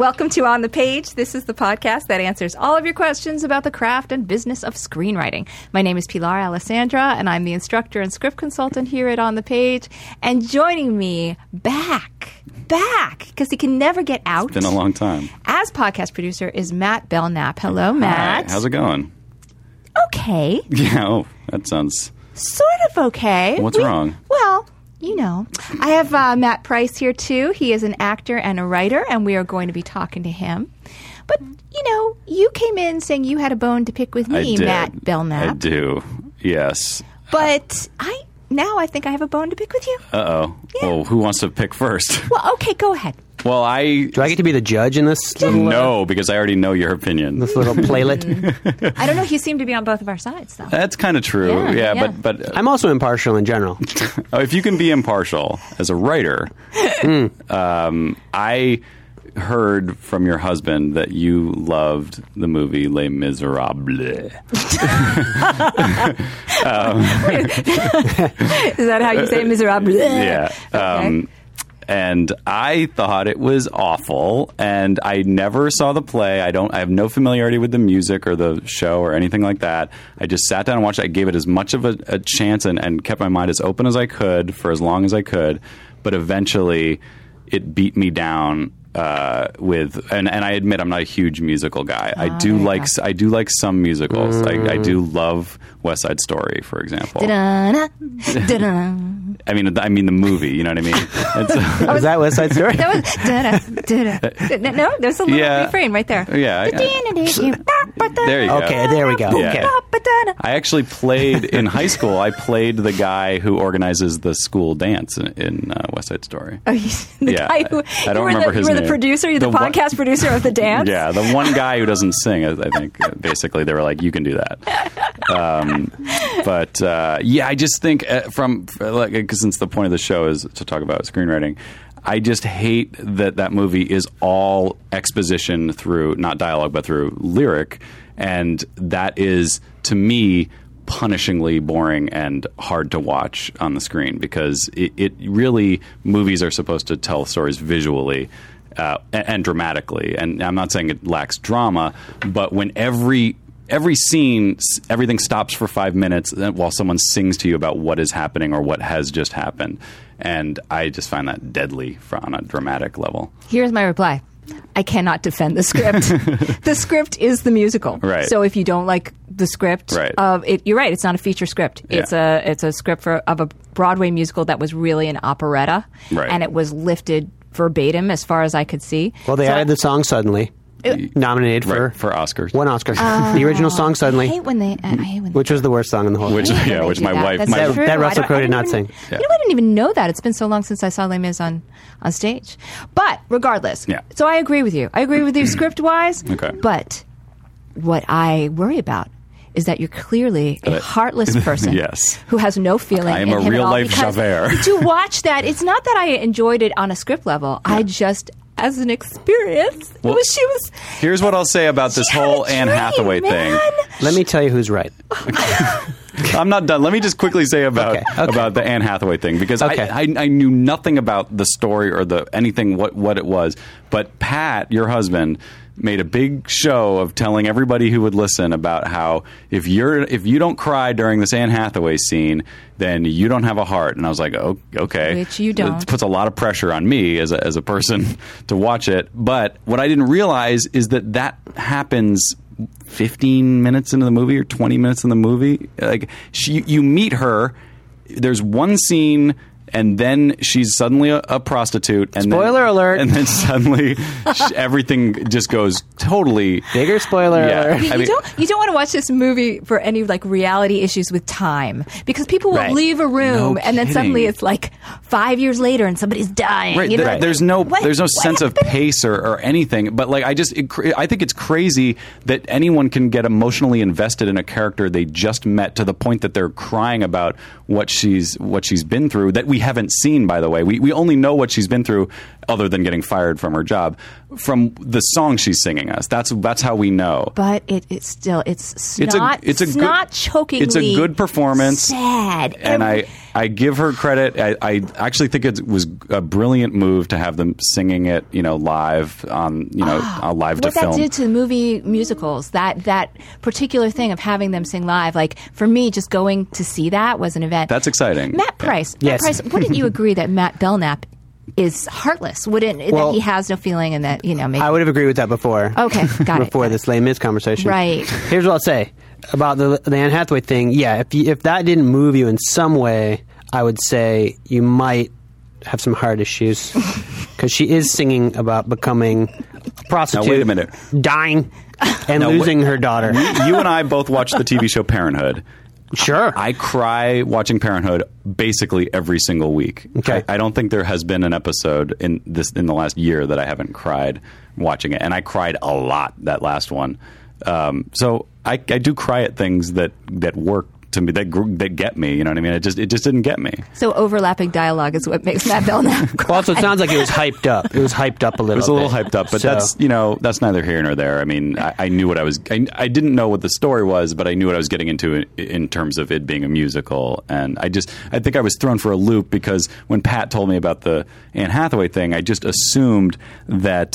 Welcome to On the Page. This is the podcast that answers all of your questions about the craft and business of screenwriting. My name is Pilar Alessandra, and I'm the instructor and script consultant here at On the Page. And joining me back, back, because he can never get out. It's Been a long time. As podcast producer is Matt Belknap. Hello, Matt. Hi, how's it going? Okay, Yeah, oh, that sounds. sort of okay. What's wrong? Well, you know, I have uh, Matt Price here too. He is an actor and a writer, and we are going to be talking to him. But you know, you came in saying you had a bone to pick with me. Matt Belknap. I do. Yes. But I now I think I have a bone to pick with you. Uh oh. Well, who wants to pick first? Well, okay, go ahead. well, I. Do I get to be the judge in this little, uh, No, because I already know your opinion. this little playlet? I don't know. You seem to be on both of our sides, though. That's kind of true. Yeah, Yeah, yeah. but but uh, I'm also impartial in general. if you can be impartial as a writer, Hmm. um, I heard from your husband that you loved the movie Les Miserables. Is that how you say miserable? yeah. Um, and I thought it was awful, and I never saw the play. I don't. I have no familiarity with the music or the show or anything like that. I just sat down and watched. it. I gave it as much of a, a chance and, and kept my mind as open as I could for as long as I could. But eventually, it beat me down. Uh, with and, and I admit I'm not a huge musical guy. I do yeah. like I do like some musicals. I, I do love West Side Story, for example. Da-da-da, da-da. I mean, I mean the movie. You know what I mean? It's, Was that West Side Story? That was da-da, da-da. no. There's a little Yeah. refrain right there. Yeah, I- there you go. Okay, there we go. Yeah. Okay. I actually played in high school. I played the guy who organizes the school dance in, in uh, West Side Story. Oh, the Yeah, guy who I- I don't remember the, his you were the producer, you're the, The one- podcast producer of the dance. Yeah, the one guy who doesn't sing. I think uh, basically they were like, "You can do that." Um, but uh, yeah, I just think uh, from like since the point of the show is to talk about screenwriting. I just hate that that movie is all exposition through not dialogue but through lyric, and that is to me punishingly boring and hard to watch on the screen because it, it really movies are supposed to tell stories visually uh, and, and dramatically. And I'm not saying it lacks drama, but when every every scene, everything stops for five minutes uh, while someone sings to you about what is happening or what has just happened, and I just find that deadly on a dramatic level. Here's my reply. I cannot defend the script. the script is the musical. Right. So if you don't like the script Right. of it, you're right. It's not a feature script. Yeah. It's a it's a script for of a Broadway musical that was really an operetta, Right. and it was lifted verbatim as far as I could see. Well, they So added the song suddenly. Nominated for, Right, for Oscars. one Oscar. Uh, the original song I suddenly, hate when they. I hate when which was the worst song in the whole. Which- I yeah, which my that. wife- my- true. That Russell don't- Crowe did didn't even- sing. You know, I didn't even know that. It's been so long since I saw Les Mis on on stage. But regardless, Yeah. So I agree with you. I agree with you script wise. Okay. But what I worry about is that you're clearly a heartless person. Yes. Who has no feeling. I am in a him real life because Javert. To watch that, it's not that I enjoyed it on a script level. I just, as an experience, it Well, was she was. Here's what I'll say about this she had a whole Anne dream, Hathaway thing. Let me tell you who's right. I'm not done. Let me just quickly say about Okay, okay. about the Anne Hathaway thing because Okay. I, I I knew nothing about the story or the anything what what it was. But Pat, your husband, made a big show of telling everybody who would listen about how if you're if you don't cry during this Anne Hathaway scene, then you don't have a heart. And I was like, oh, okay, Which you don't. It puts a lot of pressure on me as a, as a person to watch it. But what I didn't realize is that that happens 15 minutes into the movie or 20 minutes in the movie. Like she, you meet her. There's one scene and then she's suddenly a, a prostitute. And Spoiler then, alert. And then suddenly sh- everything just goes totally. Bigger spoiler Yeah. alert. You, I mean- don't you don't want to watch this movie for any like reality issues with time because people will Right. leave a room No and then suddenly it's like five years later and somebody's dying. Right, you know? there- there's no What- there's no what sense of pace or, or anything. But like I just it, I think it's crazy that anyone can get emotionally invested in a character they just met to the point that they're crying about what she's what she's been through that we haven't seen. By the way, we we only know what she's been through other than getting fired from her job from the song she's singing us. That's that's how we know. But it, it's still it's It's a- snot, it's a good- snot chokingly. it's a good performance. Sad, and Every- I, I give her credit. I, I actually think it was a brilliant move to have them singing it, you know, live on, you know, uh, live to what that did to the movie musicals that that particular thing of having them sing live like for me just going to see that was an event That's exciting. matt price Yes. matt price wouldn't you agree that matt belknap is heartless wouldn't Well- that he has no feeling and that you know maybe I would have agreed with that before. Okay, got it, before got it. this Les Mis conversation. Right. Here's what I'll say about the the Anne Hathaway thing. Yeah, if you, if that didn't move you in some way, I would say you might have some heart issues because she is singing about becoming a prostitute. Now, wait a minute. dying and Now, losing wait- her daughter. you and I both watched the TV show Parenthood. Sure. I cry watching Parenthood basically every single week. Okay. I, I don't think there has been an episode in this in the last year that I haven't cried watching it, and I cried a lot that last one. Um, so I, I do cry at things that that work to me that gr- that get me. You know what I mean? It just it just didn't get me. so overlapping dialogue is what makes matt belknap cry. well, also, it sounds like it was hyped up. It was hyped up a little. Bit. It was a little bit. hyped up, but So- that's you know that's neither here nor there. I mean, I, I knew what I was. I, I didn't know what the story was, but I knew what I was getting into in, in terms of it being a musical. And I just I think I was thrown for a loop because when Pat told me about the Anne Hathaway thing, I just assumed that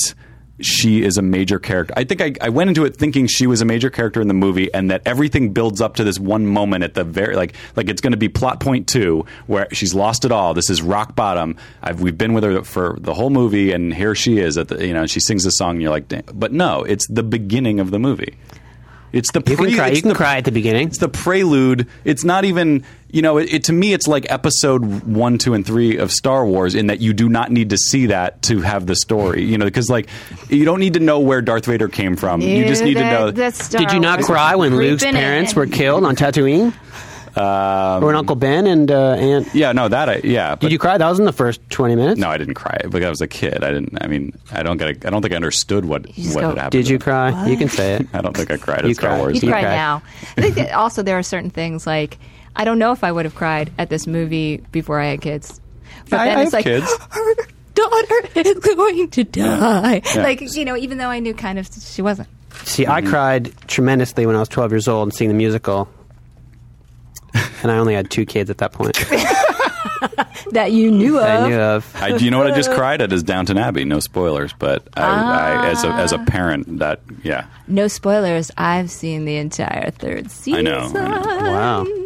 she is a major character. I think I, I went into it thinking she was a major character in the movie, and that everything builds up to this one moment at the very like like it's going to be plot point two where she's lost it all. This is rock bottom. I've, we've been with her for the whole movie, and here she is at the you know she sings the song, and you're like, Damn. but no, it's the beginning of the movie. It's the You can pre- cry. it's You can the- cry at the beginning. It's the prelude. It's not even you know. It, it to me, it's like episode one, two, and three of Star Wars in that you do not need to see that to have the story. You know, because like you don't need to know where Darth Vader came from. you just need to know. Did you not cry when Luke's parents were killed on Tatooine? Um, or an Uncle Ben and uh, Aunt? yeah, no, that I yeah. But Did you cry? That was in the first twenty minutes. No, I didn't cry because I was a kid. I didn't. I mean, I don't get. A, I don't think I understood what what go, had happened. Did you them. cry? You can say it. I don't think I cried You at Star cried. Wars. You'd cry cried. now. I think that also there are certain things like I don't know if I would have cried at this movie before I had kids. But I- then I it's have like kids. her daughter is going to die. Yeah. Like you know, even though I knew kind of she wasn't. See, I cried tremendously when I was 12 years old and seeing the musical. And I only had two kids at that point That you knew of. I knew of. I, do you know what I just cried at? Is Downton Abbey. No spoilers, but I, I as a as a ah. parent, that yeah, No spoilers. I've seen the entire third season. know, I know. Wow.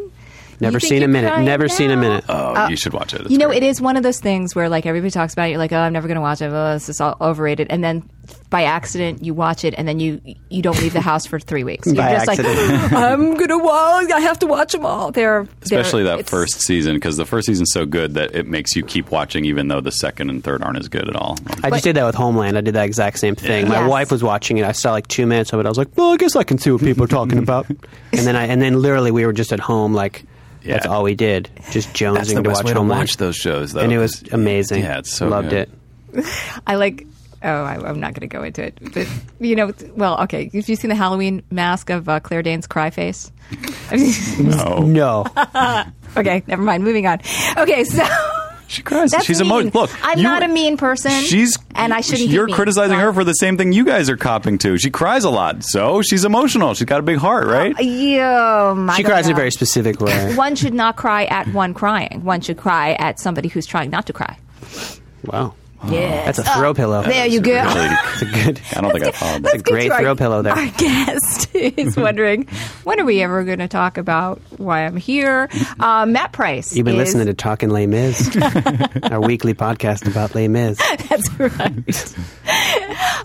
Never seen a minute. cry Never seen a minute. oh, uh, you should watch it. It's You know, great. it is one of those things where like everybody talks about it. You're like, oh, I'm never going to watch it. Oh, this is all overrated. And then by accident, you watch it, and then you you don't leave the house for three weeks. You're By just accident. like, I'm gonna watch. I have to watch them all. They're they're- especially that first season because the first season's so good that it makes you keep watching even though the second and third aren't as good at all. I just did that with Homeland. I did that exact same thing. My Yes. wife was watching it. I saw like two minutes of it. I was like, well, I guess I can see what people are talking about. and then I and then literally we were just at home like that's all we did, just jonesing That's the to best watch way to Homeland. watch those shows, though. and it was amazing. Yeah, it's so loved good. it. I like. Oh, I, I'm not going to go into it, but you know, well, okay. Have you seen the Halloween mask of uh, Claire Danes' cry face? No, No, okay, never mind. Moving on. Okay, so she cries. That's she's mean. emotional. Look, I'm you- not a mean person. She's and I shouldn't. You're be mean. criticizing So her for the same thing you guys are copping to. She cries a lot, so she's emotional. She's got a big heart, right? Yeah, um, she don't cries in a very specific way. One should not cry at one crying. One should cry at somebody who's trying not to cry. Wow, Yeah, that's a throw pillow. There you go. Really, It's a good. I don't think I Let's that. get great our- throw pillow there. Our guest is wondering when are we ever going to talk about why I'm here? Uh, Matt Price. You've been is- listening to Talking Les Mis, our weekly podcast about Les Mis. That's right.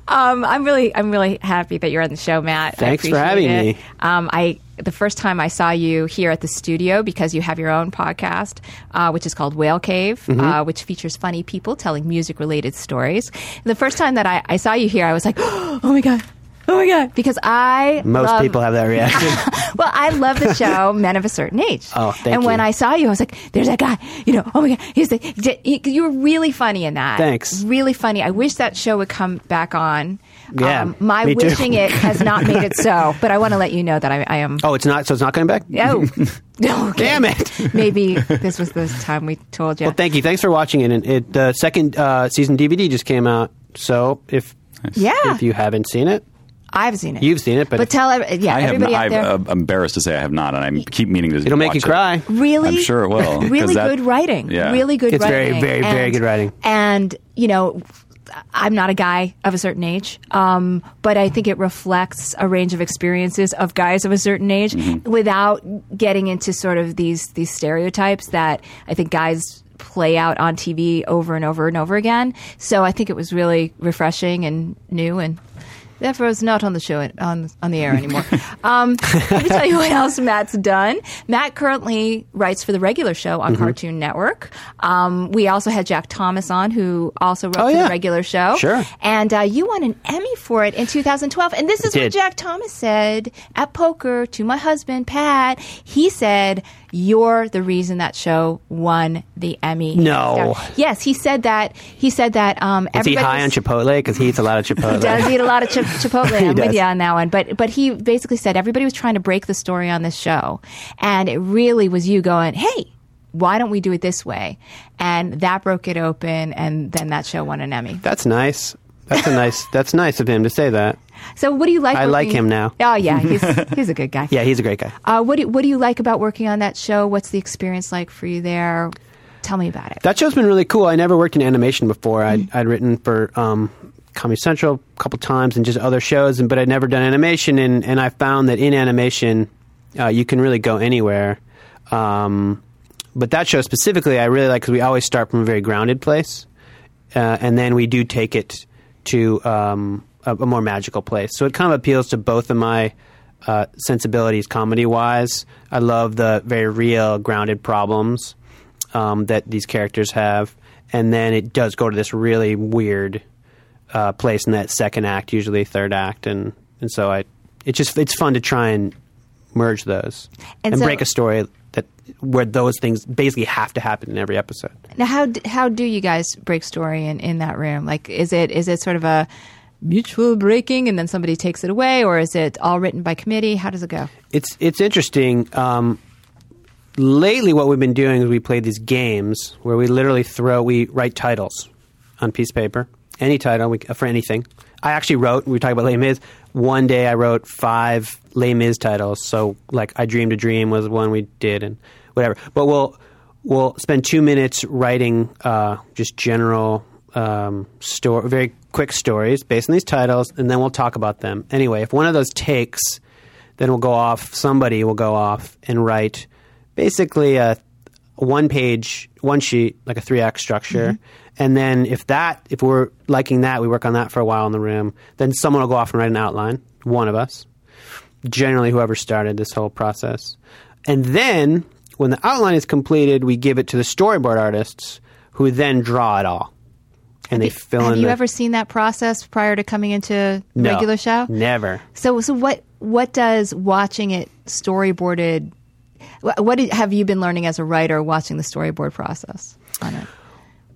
Um, I'm really, I'm really happy that you're on the show, Matt. Thanks for having it. me. Um, I the first time I saw you here at the studio because you have your own podcast, uh, which is called Whale Cave, Mm-hmm. uh, which features funny people telling music related stories. The first time that I, I saw you here, I was like, oh my god. Oh my god! Because I Most love- people have that reaction. well, I love the show Men of a Certain Age. Oh, thank And when. I saw you, I was like, "There's that guy." You know, oh my god, he's the. he- You were really funny in that. Thanks. Really funny. I wish that show would come back on. Um, Yeah, my me too. wishing it has not made it so, but I want to let you know that I, I am. oh, it's not. So it's not coming back. Oh, okay. Damn it. Maybe this was the time we told you. Well, thank you. Thanks for watching it. And it the second uh, season DVD just came out. So if yeah, if you haven't seen it, I've seen it. you've seen it, but, but tell every, yeah I have. everybody Not, out. I'm uh, embarrassed to say I have not, and I keep meaning to. it'll make watch you cry. really I'm sure it will, 'cause really that- good writing yeah. really good It's very, writing very, very And- good writing. and you know i'm not a guy of a certain age um, but i think it reflects a range of experiences of guys of a certain age Mm-hmm. without getting into sort of these these stereotypes that i think guys play out on tv over and over and over again so i think it was really refreshing and new and Therefore, it's not on the show on on the air anymore. um, let me tell you what else Matt's done. Matt currently writes for the regular show Mm-hmm. on Cartoon Network. Um, we also had Jack Thomas on, who also wrote Oh, for yeah. the regular show. Sure. And uh, you won an Emmy for it in 2012. And this is what. Jack Thomas said at poker to my husband Pat. He said, "You're the reason that show won the Emmy." No. Yes, he said that. He said that. Um, is he high on Chipotle? Because he eats a lot of Chipotle. he does eat a lot of chip- Chipotle. I'm with you on that one. But but he basically said everybody was trying to break the story on this show, and it really was you going, "Hey, why don't we do it this way?" And that broke it open, and then that show won an Emmy. That's nice. That's a nice. That's nice of him to say that. So what do you like? I like him now. Oh yeah, he's he's a good guy. Yeah, he's a great guy. Uh, what do what do you like about working on that show? What's the experience like for you there? Tell me about it. That show's been really cool. I never worked in animation before. Mm-hmm. I'd, I'd written for um, Comedy Central a couple times and just other shows, and, but I'd never done animation. And, and I found that in animation, uh, you can really go anywhere. Um, but that show specifically, I really like because we always start from a very grounded place, uh, and then we do take it to um, a, a more magical place. So it kind of appeals to both of my uh, sensibilities, comedy wise. I love the very real, grounded problems um, that these characters have, and then it does go to this really weird uh, place in that second act, usually third act, and and so I, it's just it's fun to try and merge those And and, so- break a story that where those things basically have to happen in every episode. Now, how d- how do you guys break story in, in that room? Like, is it is it sort of a mutual breaking, and then somebody takes it away, or is it all written by committee? How does it go? It's it's interesting. Um, lately, what we've been doing is we play these games where we literally throw we write titles on piece of paper, any title we, for anything. I actually wrote. We talking about Les Mis. One day, I wrote five Les Mis titles. So, like, I Dreamed a Dream was one we did, and whatever. But we'll we'll spend two minutes writing uh, just general um, story, very quick stories based on these titles, and then we'll talk about them. Anyway, if one of those takes then we'll go off. Somebody will go off and write basically a one page, one sheet, like a three act structure. And then if that, if we're liking that, we work on that for a while in the room. Then someone will go off and write an outline. One of us, generally whoever started this whole process. And then when the outline is completed, we give it to the storyboard artists, who then draw it all. And they fill Have in. you the, ever seen that process prior to coming into No, regular show? Never. So, so what what does watching it storyboarded? What, what have you been learning as a writer watching the storyboard process on it?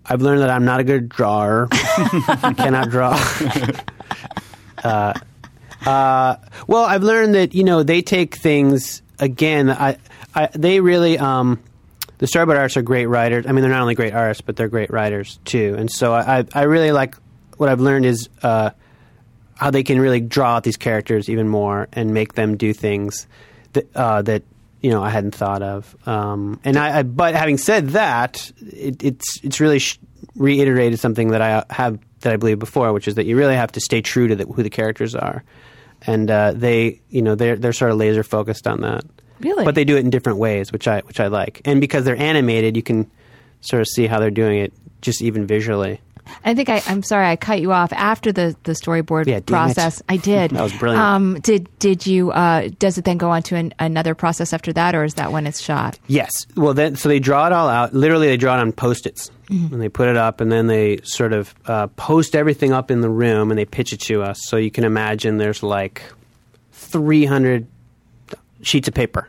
I've learned that I'm not a good drawer. I cannot draw. uh, uh, well, I've learned that you know they take things again. I, I they really um, the storyboard artists are great writers. I mean, they're not only great artists, but they're great writers too. And so I, I, I really like what I've learned is uh, how they can really draw out these characters even more and make them do things that uh, that you know I hadn't thought of. Um, and I, I, but having said that, it, it's it's really sh- reiterated something that I have that I believed before, which is that you really have to stay true to the, who the characters are, and uh, they you know they're they're sort of laser focused on that. Really? but they do it in different ways, which I which I like. And because they're animated, you can sort of see how they're doing it just even visually. I think I, I'm sorry I cut you off after the, the storyboard Yeah, damn it. process. I did. That was brilliant. Um, did did you? Uh, does it then go on to an, another process after that, or is that when it's shot? Yes. Well, then so they draw it all out. Literally, they draw it on post-its, Mm-hmm. and they put it up, and then they sort of uh, post everything up in the room, and they pitch it to us. So you can imagine there's like 300 sheets of paper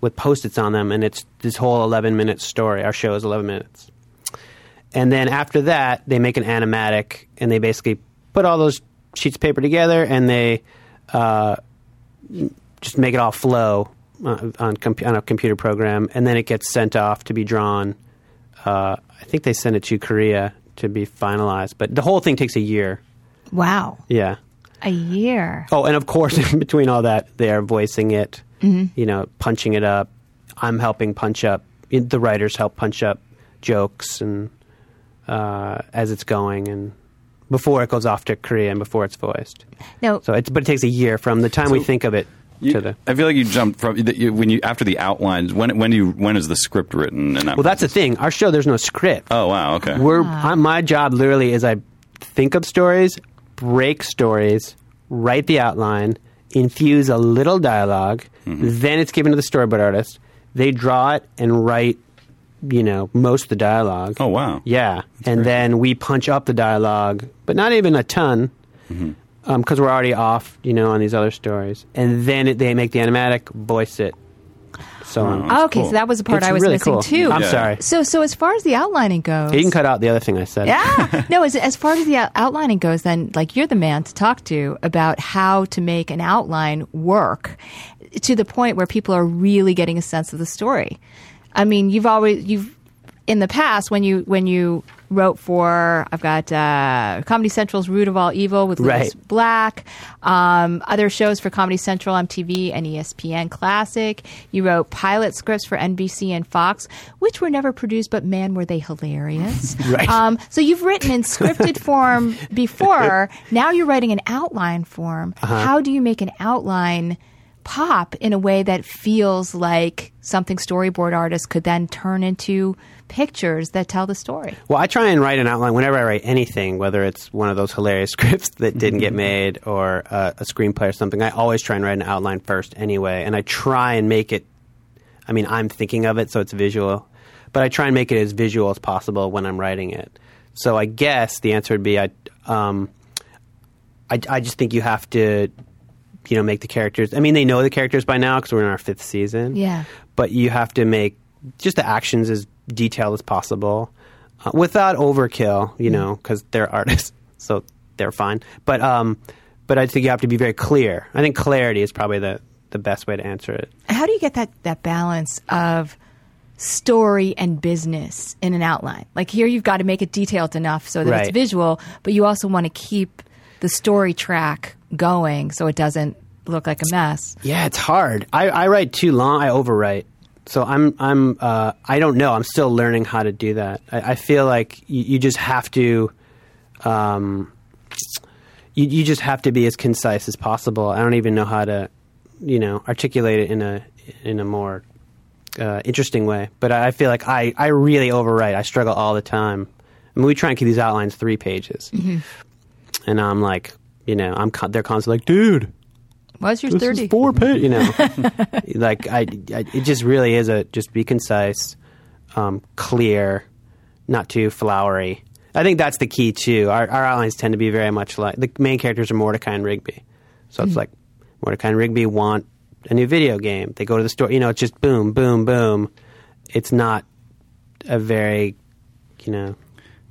with post-its on them, and it's this whole 11-minute story. Our show is 11 minutes, and then after that, they make an animatic, and they basically put all those sheets of paper together, and they uh, just make it all flow uh, on, comp- on a computer program, and then it gets sent off to be drawn. Uh, I think they send it to Korea to be finalized, but the whole thing takes a year. Wow, Yeah. a year. Oh, and of course, in between all that, they are voicing it. You know, punching it up. I'm helping punch up. The writers help punch up jokes and uh, as it's going, and before it goes off to Korea and before it's voiced. No, So it's but it takes a year from the time we think of it You- to the. I feel like you jumped from that you, when you after the outlines. When when do you when is the script written? And Well, that's the thing. Our show, there's no script. Oh wow, okay. We're I, my job literally is I think of stories, break stories, write the outline, infuse a little dialog then it's given to the storyboard artist. They draw it and write, you know, most of the dialogue. oh wow. Yeah, and then we punch up the dialogue, but not even a ton, mm-hmm. um, because we're already off, you know, on these other stories. And then it, they make the animatic, voice it, so oh, on. That's okay, cool. so that was the part It's I was really missing cool. too. I'm Yeah. sorry. So, so as far as the outlining goes, You can cut out the other thing I said. Yeah. no, as, as far as the out- outlining goes, then like you're the man to talk to about how to make an outline work to the point where people are really getting a sense of the story. I mean, you've always you've in the past when you when you wrote for I've got uh, Comedy Central's Root of All Evil with Lewis Right. Black, um, other shows for Comedy Central, MTV, and ESPN Classic. You wrote pilot scripts for NBC and Fox, which were never produced, but man, were they hilarious! Right. Um, so you've written in scripted form before. Now you're writing an outline form. Uh-huh. How do you make an outline? Pop in a way that feels like something storyboard artists could then turn into pictures that tell the story. Well, I try and write an outline whenever I write anything, whether it's one of those hilarious scripts that didn't get made or uh, a screenplay or something. I always try and write an outline first anyway, and I try and make it. I mean, I'm thinking of it, so it's visual, but I try and make it as visual as possible when I'm writing it. So I guess the answer would be I. Um, I, I just think you have to, you know, make the characters. I mean, they know the characters by now because we're in our fifth season Yeah. but you have to make just the actions as detailed as possible uh, without overkill, you know, because they're artists, so they're fine. But um, but I think you have to be very clear. I think clarity is probably the the best way to answer it. How do you get that, that balance of story and business in an outline? Like here, you've got to make it detailed enough so that it's visual, but you also want to keep the story track going so it doesn't look like a mess. Yeah, it's hard. I, I write too long. I overwrite. So I'm I'm uh, I don't know. I'm still learning how to do that. I, I feel like you, you just have to, um, you you just have to be as concise as possible. I don't even know how to, you know, articulate it in a in a more uh, interesting way. But I I feel like I I really overwrite. I struggle all the time. I mean, we try and keep these outlines three pages, and I'm like, you know, I'm con- they're constantly like, dude What's your this 30? is four pages. You know, like I, I, it just really is a just be concise, um, clear, not too flowery. I think that's the key too. Our, our outlines tend to be very much like the main characters are Mordecai and Rigby, so it's like Mordecai and Rigby want a new video game. They go to the store. You know, it's just boom, boom, boom. It's not a very, you know,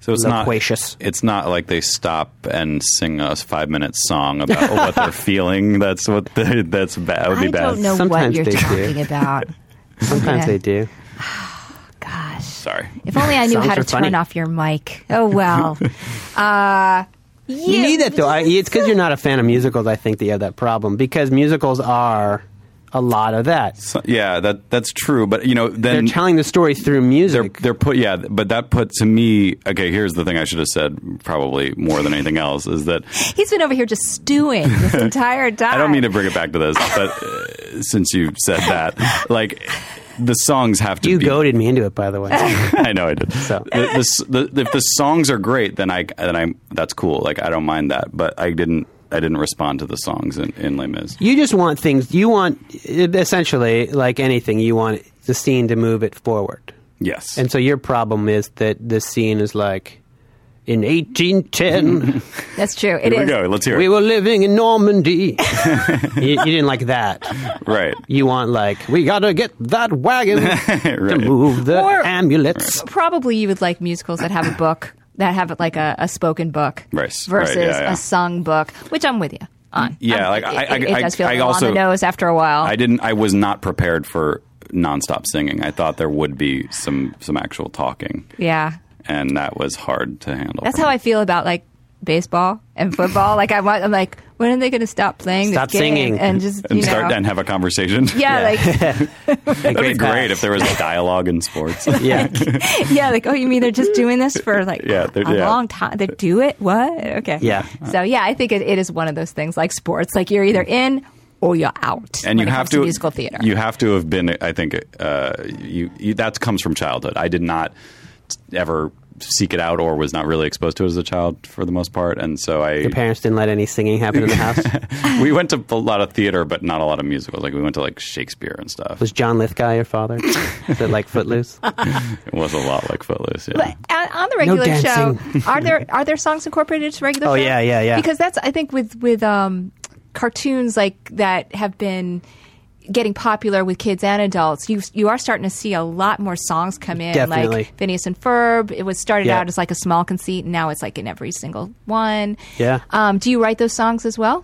So it's loquacious. not. It's not like they stop and sing a five minute song about what they're feeling. That's what the, that's bad. That would be I bad. don't know what Sometimes you're they do. talking about. Sometimes they do. Gosh. Sorry. If only I knew Songs how to are funny. turn off your mic. Oh, well. uh, You need that though. I, it's because you're not a fan of musicals. I think that you have that problem because musicals are a lot of that. So- yeah, that that's true. But you know, They're telling the story through they're music. they're put. Yeah, but that put to me. Okay, here's the thing I should have said. Probably more than anything else is that He's been over here just stewing this entire time. I don't mean to bring it back to this, but uh, since you said that, like the songs have to You be. goaded me into it, by the way. I know I did. So- the, the, the, if the songs are great, then I then I that's cool. Like I don't mind that. But I didn't I didn't respond to the songs in, in Les Mis. You just want things. You want essentially like anything. You want the scene to move it forward. Yes. And so your problem is that this scene is like in 1810 That's true. It Here is. we go. Let's hear we were living in Normandy. you, you didn't like that. Right. You want like we got to get that wagon to move the Or- amulets. Probably you would like musicals that have a book that have like a, a spoken book Right, right, versus yeah, yeah. a sung book, which I'm with you on. Yeah, I'm- like, I- it, I- it does I- feel I little also- on the nose after a while. I didn't. I was not prepared for nonstop singing. I thought there would be some some actual talking, yeah, and that was hard to handle. that's how me. I feel about like baseball and football. like I want, I'm like, when are they going to stop playing Stop this game singing. and just and start know, and have a conversation. yeah, like That'd be great if there was a dialogue in sports. Yeah. yeah, like oh, you mean they're just doing this for like Yeah, a yeah. long time? They do it? What? Okay. Yeah. So yeah, I think it, it is one of those things like sports. Like you're either in or you're out. and when you it have comes to, musical theater. You have to have been. I think uh, you, you that comes from childhood. I did not ever seek it out or was not really exposed to it as a child for the most part, and so I. Your parents didn't let any singing happen in the house. we went to a lot of theater, but not a lot of musicals. Like we went to like Shakespeare and stuff. Was John Lithgow your father? Is it like Footloose? It was a lot like Footloose. Yeah. But on on the regular show, are there are there songs incorporated into regular? Oh, show? yeah, yeah, yeah. Because that's I think with with um, cartoons like that have been getting popular with kids and adults. You you are starting to see a lot more songs come in, Definitely. like Phineas and Ferb. It was started Yeah. out as like a small conceit, and now it's like in every single one. Yeah. Um, do you write those songs as well?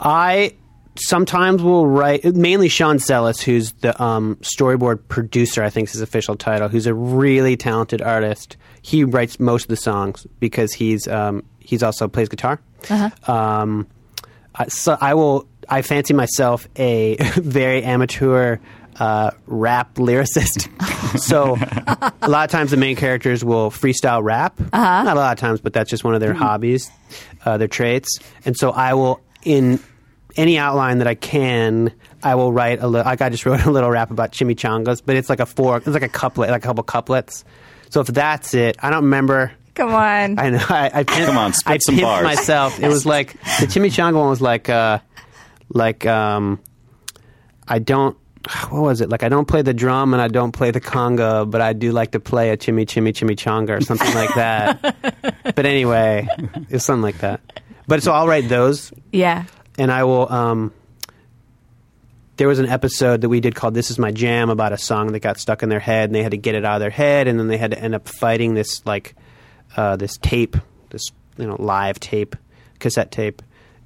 I sometimes will write mainly Sean Szeles, who's the um, storyboard producer. I think is his official title. Who's a really talented artist. He writes most of the songs because he's um, he's also plays guitar. Um, I, so I will. I fancy myself a very amateur uh, rap lyricist. so a lot of times the main characters will freestyle rap. Not a lot of times, but that's just one of their hobbies, uh, their traits. And so I will in any outline that I can. I will write a little. Like I just wrote a little rap about chimichangas, but it's like a four. It's like a couplet, like a couple couplets. So if that's it, I don't remember. Come on. I know. I, I pimped, Come on, spit I some pimped bars. myself. It was like the chimichanga one was like, uh, like um, I don't. What was it like? I don't play the drum and I don't play the conga, but I do like to play a chimmy chimmy chimichanga or something like that. but anyway, it's something like that. But so I'll write those, yeah. and I will. Um, there was an episode that we did called "This Is My Jam" about a song that got stuck in their head, and they had to get it out of their head, and then they had to end up fighting this like uh, this tape, this you know live tape, cassette tape,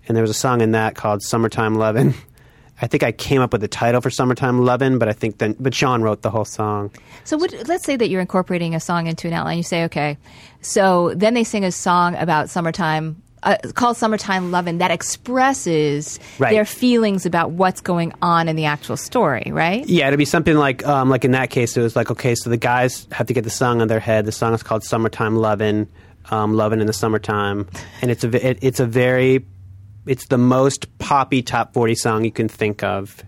and there was a song in that called "Summertime Lovin'." I think I came up with the title for "Summertime Lovin'," but I think then, but Sean wrote the whole song. So let's say that you're incorporating a song into an outline. You say, okay, so then they sing a song about summertime. Uh, called "Summertime Lovin'" that expresses Right. their feelings about what's going on in the actual story, right? Yeah, it'd be something like, um, like in that case, it was like, okay, so the guys have to get the song on their head. The song is called "Summertime Lovin'," um, "Lovin' in the Summertime," and it's a, it, it's a very, it's the most poppy top forty song you can think of,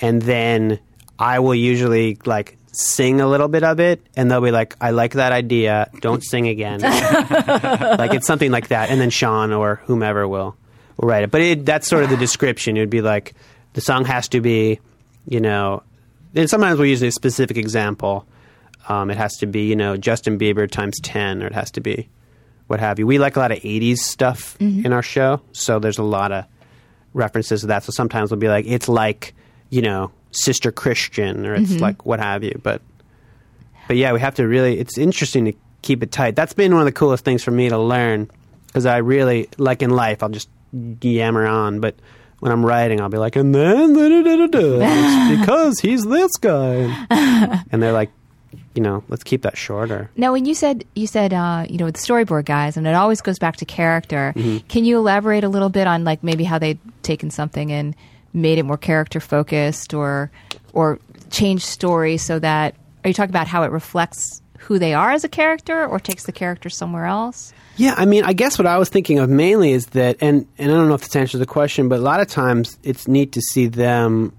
and then I will usually like sing a little bit of it, and they'll be like, "I like that idea. Don't sing again." like it's something like that, and then Sean or whomever will will write it. But it, that's sort of the description. It would be like the song has to be, you know, and sometimes we'll use a specific example. Um, it has to be, you know, Justin Bieber times ten, or it has to be what have you. We like a lot of '80s stuff mm-hmm. in our show, so there's a lot of references to that. So sometimes we'll be like, it's like, you know, Sister Christian, or it's mm-hmm. like what have you. But but yeah, we have to really. It's interesting to keep it tight. That's been one of the coolest things for me to learn because I really like in life. I'll just yammer on, but when I'm writing, I'll be like, and then da, da, da, because he's this guy, and they're like, you know, let's keep that shorter. Now, when you said you said uh, you know with the storyboard guys, and it always goes back to character. Mm-hmm. Can you elaborate a little bit on like maybe how they'd taken something and made it more character focused, or or changed story so that are you talking about how it reflects who they are as a character, or takes the character somewhere else? Yeah, I mean, I guess what I was thinking of mainly is that, and and I don't know if this answers the question, but a lot of times it's neat to see them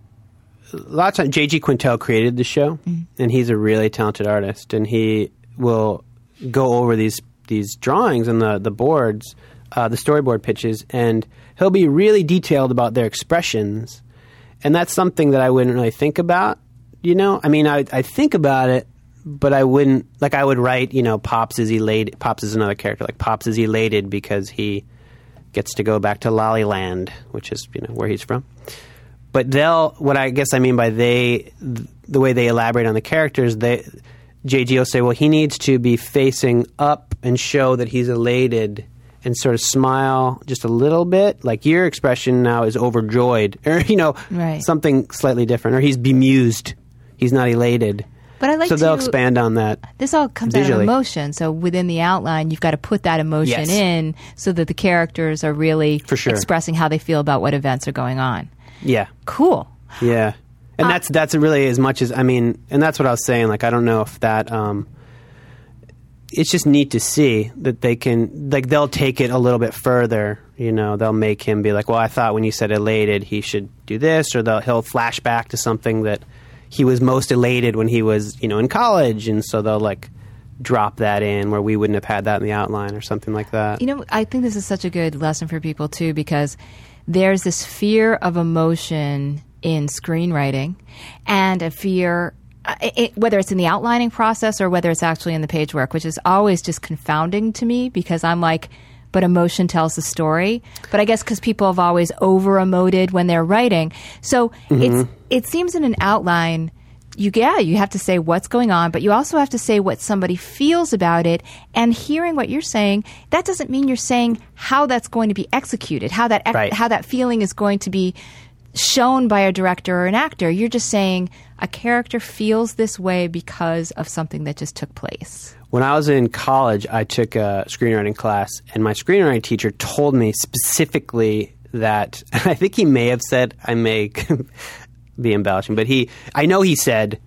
a lot of J.G. Quintel created the show, and he's a really talented artist, and he will go over these these drawings and the the boards, uh, the storyboard pitches, and he'll be really detailed about their expressions, and that's something that I wouldn't really think about. You know, I mean, I I think about it, but I wouldn't like I would write. You know, Pops is elated. Pops is another character. Like Pops is elated because he gets to go back to Lollyland, which is you know where he's from but they'll what I guess I mean by they th- the way they elaborate on the characters they JG will say well he needs to be facing up and show that he's elated and sort of smile just a little bit like your expression now is overjoyed or you know Right. something slightly different or he's bemused he's not elated But I like so they'll expand on that This all comes out Visually. of emotion. So within the outline, you've got to put that emotion Yes. in so that the characters are really For sure. expressing how they feel about what events are going on. Yeah Cool. Yeah, and that's that's really as much as I mean, and that's what I was saying. Like I don't know if that. Um, it's just neat to see that they can like they'll take it a little bit further. You know, they'll make him be like, "Well, I thought when you said elated, he should do this," or they'll he'll flash back to something that he was most elated when he was you know in college, and so they'll like drop that in where we wouldn't have had that in the outline or something like that. You know, I think this is such a good lesson for people too because there's this fear of emotion in screenwriting and a fear. uh, It, whether it's in the outlining process or whether it's actually in the page work, which is always just confounding to me because I'm like, but emotion tells the story. But I guess because people have always over emoted when they're writing, so it's it seems in an outline you yeah you have to say what's going on but you also have to say what somebody feels about it. And hearing what you're saying that doesn't mean you're saying how that's going to be executed how that ex- Right. how that feeling is going to be shown by a director or an actor. You're just saying a character feels this way because of something that just took place. When I was in college, I took a screenwriting class, and my screenwriting teacher told me specifically that I think he may have said I may be embellishing, but he I know he said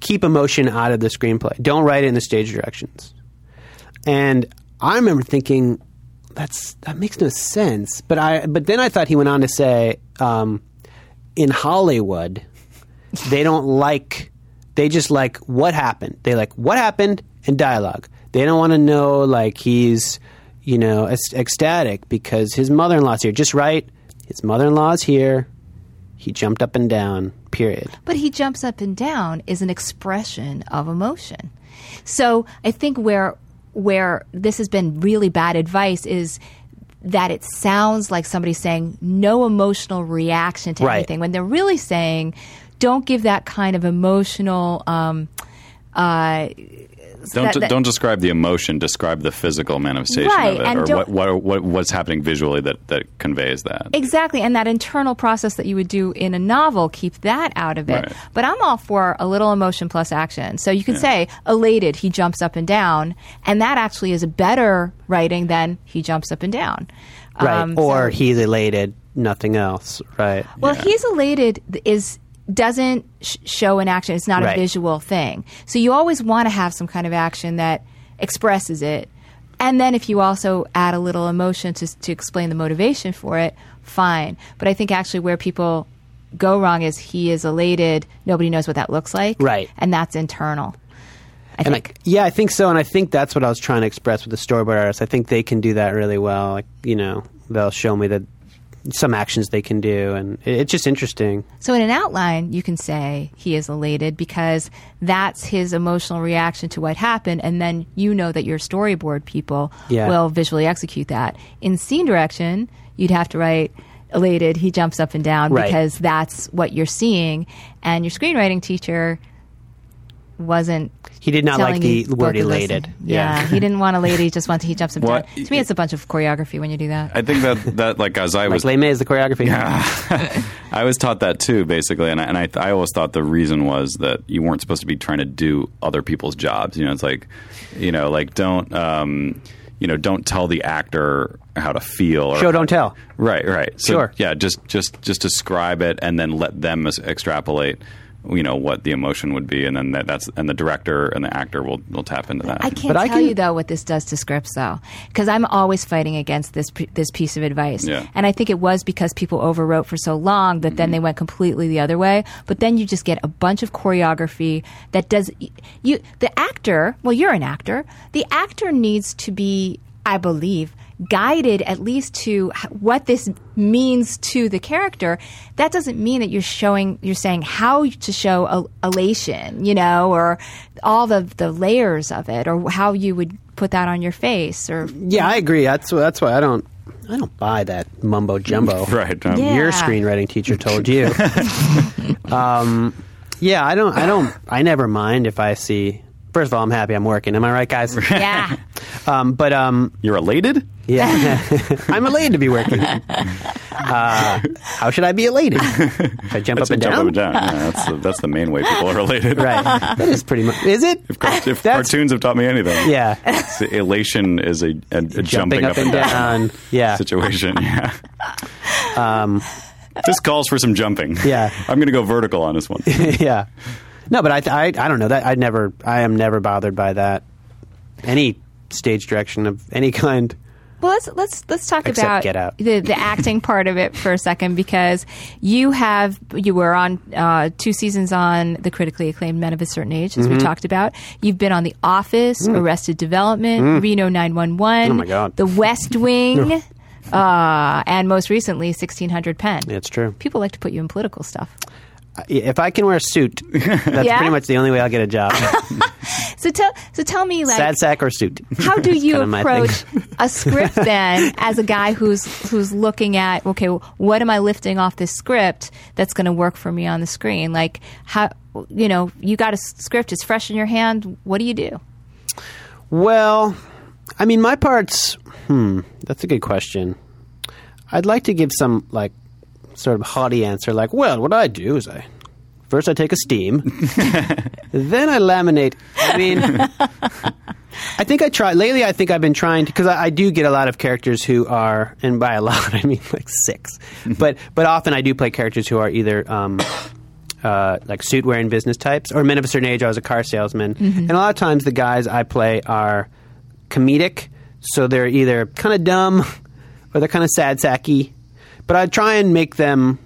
keep emotion out of the screenplay. Don't write it in the stage directions. And I remember thinking that's that makes no sense. But I but then I thought he went on to say um, in Hollywood they don't like they just like what happened they like what happened and dialogue they don't want to know like he's you know ec- ecstatic because his mother-in-law's here just right his mother-in-law's here he jumped up and down period but he jumps up and down is an expression of emotion. So I think where where this has been really bad advice is that it sounds like somebody's saying no emotional reaction to Right. anything when they're really saying don't give that kind of emotional um, uh, Don't that- that- don't describe the emotion. Describe the physical manifestation Right, of it, and or what, what what what's happening visually that that conveys that. Exactly, and that internal process that you would do in a novel, keep that out of it. Right. But I'm all for a little emotion plus action. So you can Yeah. say elated, he jumps up and down, and that actually is a better writing than he jumps up and down. right Um, or so- he's elated nothing else right well, Yeah. he's elated is doesn't sh- show an action. It's not Right. a visual thing. So you always want to have some kind of action that expresses it. And then if you also add a little emotion to to explain the motivation for it, fine. But I think actually where people go wrong is he is elated. Nobody knows what that looks like. Right. And that's internal. I And I, think. yeah, I think so, and I think that's what I was trying to express with the storyboard artists. I think they can do that really well. Like, you know, they'll show me that some actions they can do, and it's just interesting. So in an outline, you can say he is elated because that's his emotional reaction to what happened, and then you know that your storyboard people Yeah. will visually execute that. In scene direction, you'd have to write elated, he jumps up and down Right. because that's what you're seeing, and your screenwriting teacher wasn't He did not like the word both to listen. elated. Yeah, he didn't want elated. He just wanted he jumps up and Well, down. To me, it's a bunch of choreography when you do that. I think that that like as I like was Les Mis, the choreography. I was taught that too, basically, and I, and I, I always thought the reason was that you weren't supposed to be trying to do other people's jobs. You know, it's like, you know, like don't, um, you know, don't tell the actor how to feel. Or Show, don't tell. Right, right. So, Sure. Yeah, just just just describe it and then let them as- extrapolate you know what the emotion would be, and then that, that's and the director and the actor will will tap into that. I can't But I tell can- you though what this does to scripts though, because I'm always fighting against this this piece of advice. Yeah. And I think it was because people overwrote for so long that Mm-hmm. then they went completely the other way. But then you just get a bunch of choreography that does you the actor. Well, you're an actor. The actor needs to be, I believe. Guided at least to what this means to the character. That doesn't mean that you're showing, you're saying how to show el- elation, you know, or all the the layers of it, or how you would put that on your face, or Yeah, I agree. That's that's why I don't I don't buy that mumbo jumbo. right. Um, Yeah. Your screenwriting teacher told you. um, yeah, I don't. I don't. I never mind if I see. First of all, I'm happy I'm working. Am I right, guys? yeah. Um, but um, You're elated. yeah, I'm elated to be working. Uh, how should I be elated? Should I jump up and jump down? up and down. Yeah, that's the, that's the main way people are elated. Right. That is pretty much. Is it? If, car- if That's- cartoons have taught me anything, Yeah. it's- elation is a, a, a jumping, up and down. Yeah. situation. Yeah. Um, this calls for some jumping. Yeah. I'm going to go vertical on this one. yeah. No, but I, I, I don't know that I never, I am never bothered by that. Any stage direction of any kind. Well, let's let's let's talk Except about Get Out. the the acting part of it for a second because you have you were on uh, two seasons on the critically acclaimed Men of a Certain Age, as Mm-hmm. we talked about. You've been on The Office, Arrested Development, Reno 911, Mm. Oh, my God. The West Wing, uh, and most recently 1600 Penn. It's true. People like to put you in political stuff. If I can wear a suit, that's Yeah? pretty much the only way I'll get a job. So tell so tell me like Sad sack or suit. how do you approach a script then as a guy who's who's looking at okay what am i lifting off this script that's going to work for me on the screen like how you know you got a script it's fresh in your hand what do you do Well, I mean, my parts. Hmm, that's a good question. I'd like to give some like sort of haughty answer, like, well, what I do is I first I take a steam, then I laminate. I mean, I think I try lately. I think I've been trying to because I, I do get a lot of characters who are, and by a lot I mean like six, but but often I do play characters who are either. Um, uh, like suit wearing business types, or men of a certain age. I was a car salesman, and a lot of times the guys I play are comedic, so they're either kind of dumb or they're kind of sad sacky. But I try and make them.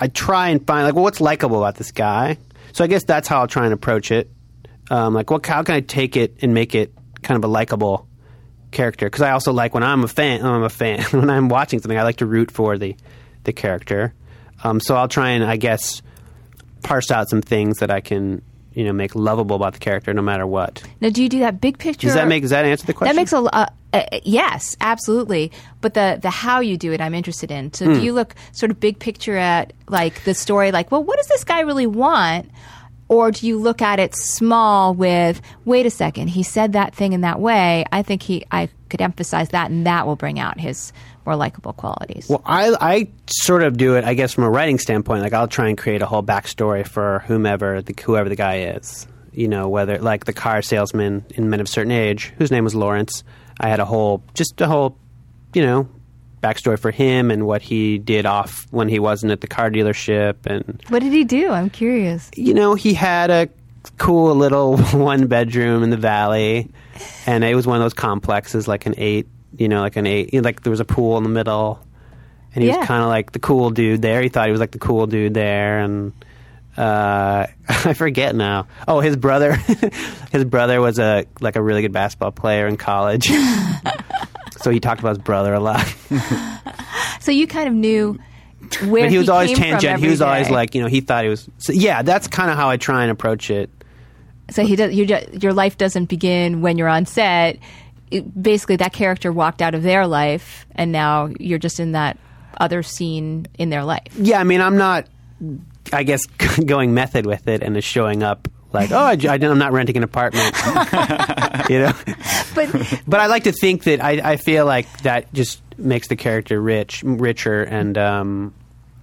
I try and find like, well, what's likable about this guy? So I guess that's how I'll try and approach it. Um, like, what? How can I take it and make it kind of a likable character? Because I also like when I'm a fan. I'm a fan when I'm watching something. I like to root for the the character. Um, so I'll try and I guess parse out some things that I can you know make lovable about the character, no matter what. now do you do that big picture Does that make? Does that answer the question? That makes a uh, uh, yes, absolutely. But the the how you do it, I'm interested in. So Hmm. do you look sort of big picture at like the story, like, well, what does this guy really want? Or do you look at it small with, wait a second, he said that thing in that way. I think he, I could emphasize that, and that will bring out his more likable qualities. Well, I I sort of do it, I guess, from a writing standpoint. Like I'll try and create a whole backstory for whomever the, whoever the guy is. You know, whether like the car salesman in Men of a Certain Age, whose name was Lawrence. I had a whole, just a whole, you know, backstory for him and what he did off when he wasn't at the car dealership, and what did he do? I'm curious. you know, he had a cool little one bedroom in the valley, and it was one of those complexes, like an eight, you know, like an eight, you know, like there was a pool in the middle, and he Yeah. was kind of like the cool dude there. He thought he was like the cool dude there, and uh, I forget now. Oh, his brother, his brother was a like a really good basketball player in college, so he talked about his brother a lot. So you kind of knew where But he was always came from tangent. He was always like, you know, he thought he was. So yeah, that's kind of how I try and approach it. So he does. You your life doesn't begin when you're on set. It, basically, that character walked out of their life, and now you're just in that other scene in their life. Yeah, I mean, I'm not, I guess, going method with it and just showing up like, oh, I, am not renting an apartment, you know. But But I like to think that I, I feel like that just makes the character rich, richer, and um,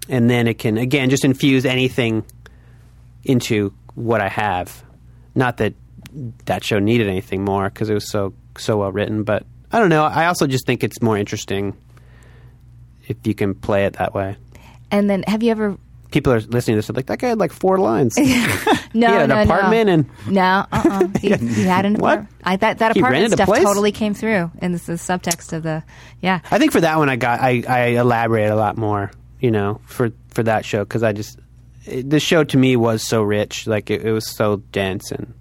and then it can again just infuse anything into what I have. Not that that show needed anything more because it was so so well written, but I don't know. I also just think it's more interesting if you can play it that way. and then, have you ever people are listening to this. Like that guy had like four lines. No, he had an no, apartment no. and No, uh-uh. he, he had an What? apartment. I, that that apartment stuff totally came through in the, the subtext of the yeah. I think for that one, I got I, I elaborated a lot more. You know, for for that show because I just the show to me was so rich, like it, it was so dense, and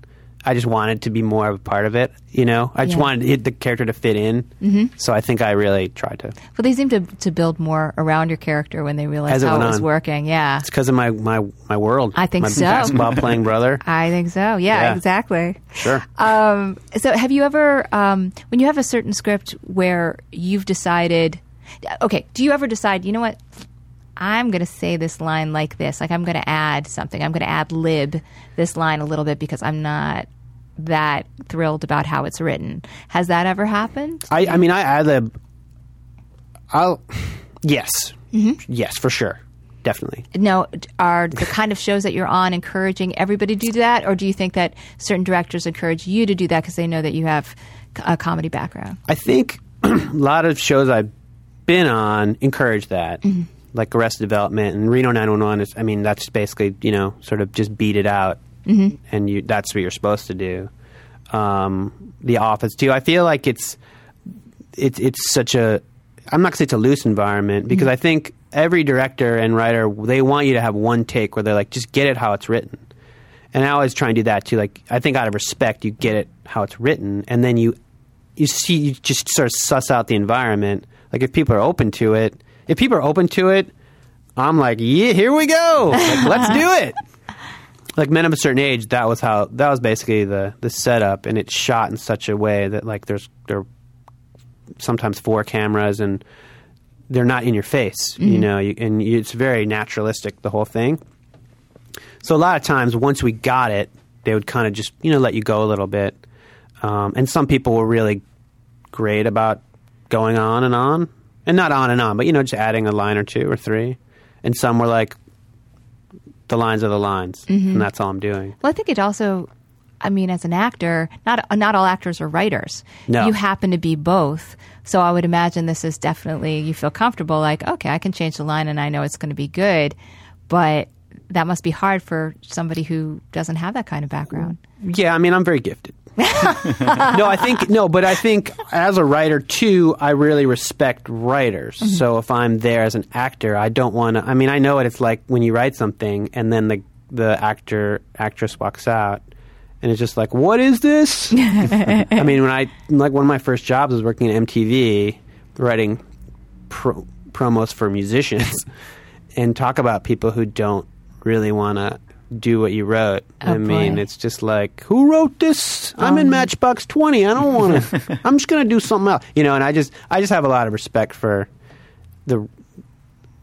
I just wanted to be more of a part of it. You know, I just Yeah. wanted it, the character to fit in. Mm-hmm. So I think I really tried to. But they seem to to build more around your character when they it how it was on. working. Yeah, It's because of my my my world. I think my so. Basketball playing brother. I think so. Yeah, Yeah. exactly. Sure. Um, so, have you ever, um, when you have a certain script where you've decided, okay, do you ever decide, you know what, I'm going to say this line like this, like I'm going to add something, I'm going to add lib this line a little bit because I'm not that thrilled about how it's written. Has that ever happened? I, I mean, I ad. I'll. Yes. Mm-hmm. Yes, for sure. Definitely. No, are the kind of shows that you're on encouraging everybody to do that, or do you think that certain directors encourage you to do that because they know that you have a comedy background? I think a lot of shows I've been on encourage that, Mm-hmm. like Arrested Development and Reno 911. Is, I mean, that's basically you know sort of just beat it out, Mm-hmm. and you that's what you're supposed to do. Um, the Office too. I feel like it's it's it's such a I'm not gonna say it's a loose environment because I think every director and writer they want you to have one take where they're like just get it how it's written. And I always try and do that too. Like I think out of respect, you get it how it's written, and then you you see you just sort of suss out the environment. Like if people are open to it, if people are open to it, I'm like, yeah, here we go. Like, let's do it. Like Men of a Certain Age, that was how that was basically the the setup, and it's shot in such a way that like there's there are sometimes four cameras and they're not in your face, you know, you, and you, it's very naturalistic the whole thing. So a lot of times, once we got it, they would kind of just you know let you go a little bit. Um, and some people were really great about going on and on, and not on and on, but you know just adding a line or two or three. And some were like, the lines are the lines, and mm-hmm. that's all I'm doing. Well, I think it also, I mean, as an actor, not not all actors are writers. No. You happen to be both. So I would imagine this is definitely, you feel comfortable, like, okay, I can change the line and I know it's going to be good. But that must be hard for somebody who doesn't have that kind of background. Yeah, I mean, I'm very gifted. No, I think no, but I think as a writer too, I really respect writers. Mm-hmm. So if I'm there as an actor, I don't want to. I mean, I know what it's like when you write something and then the the actor actress walks out, and it's just like, what is this? I mean, when I like one of my first jobs was working at MTV, writing pro- promos for musicians, and talk about people who don't really want to do what you wrote. Oh, I mean, boy. it's just like, who wrote this? I'm in oh. Matchbox Twenty. I don't want to. I'm just gonna do something else, you know. And I just, I just have a lot of respect for the.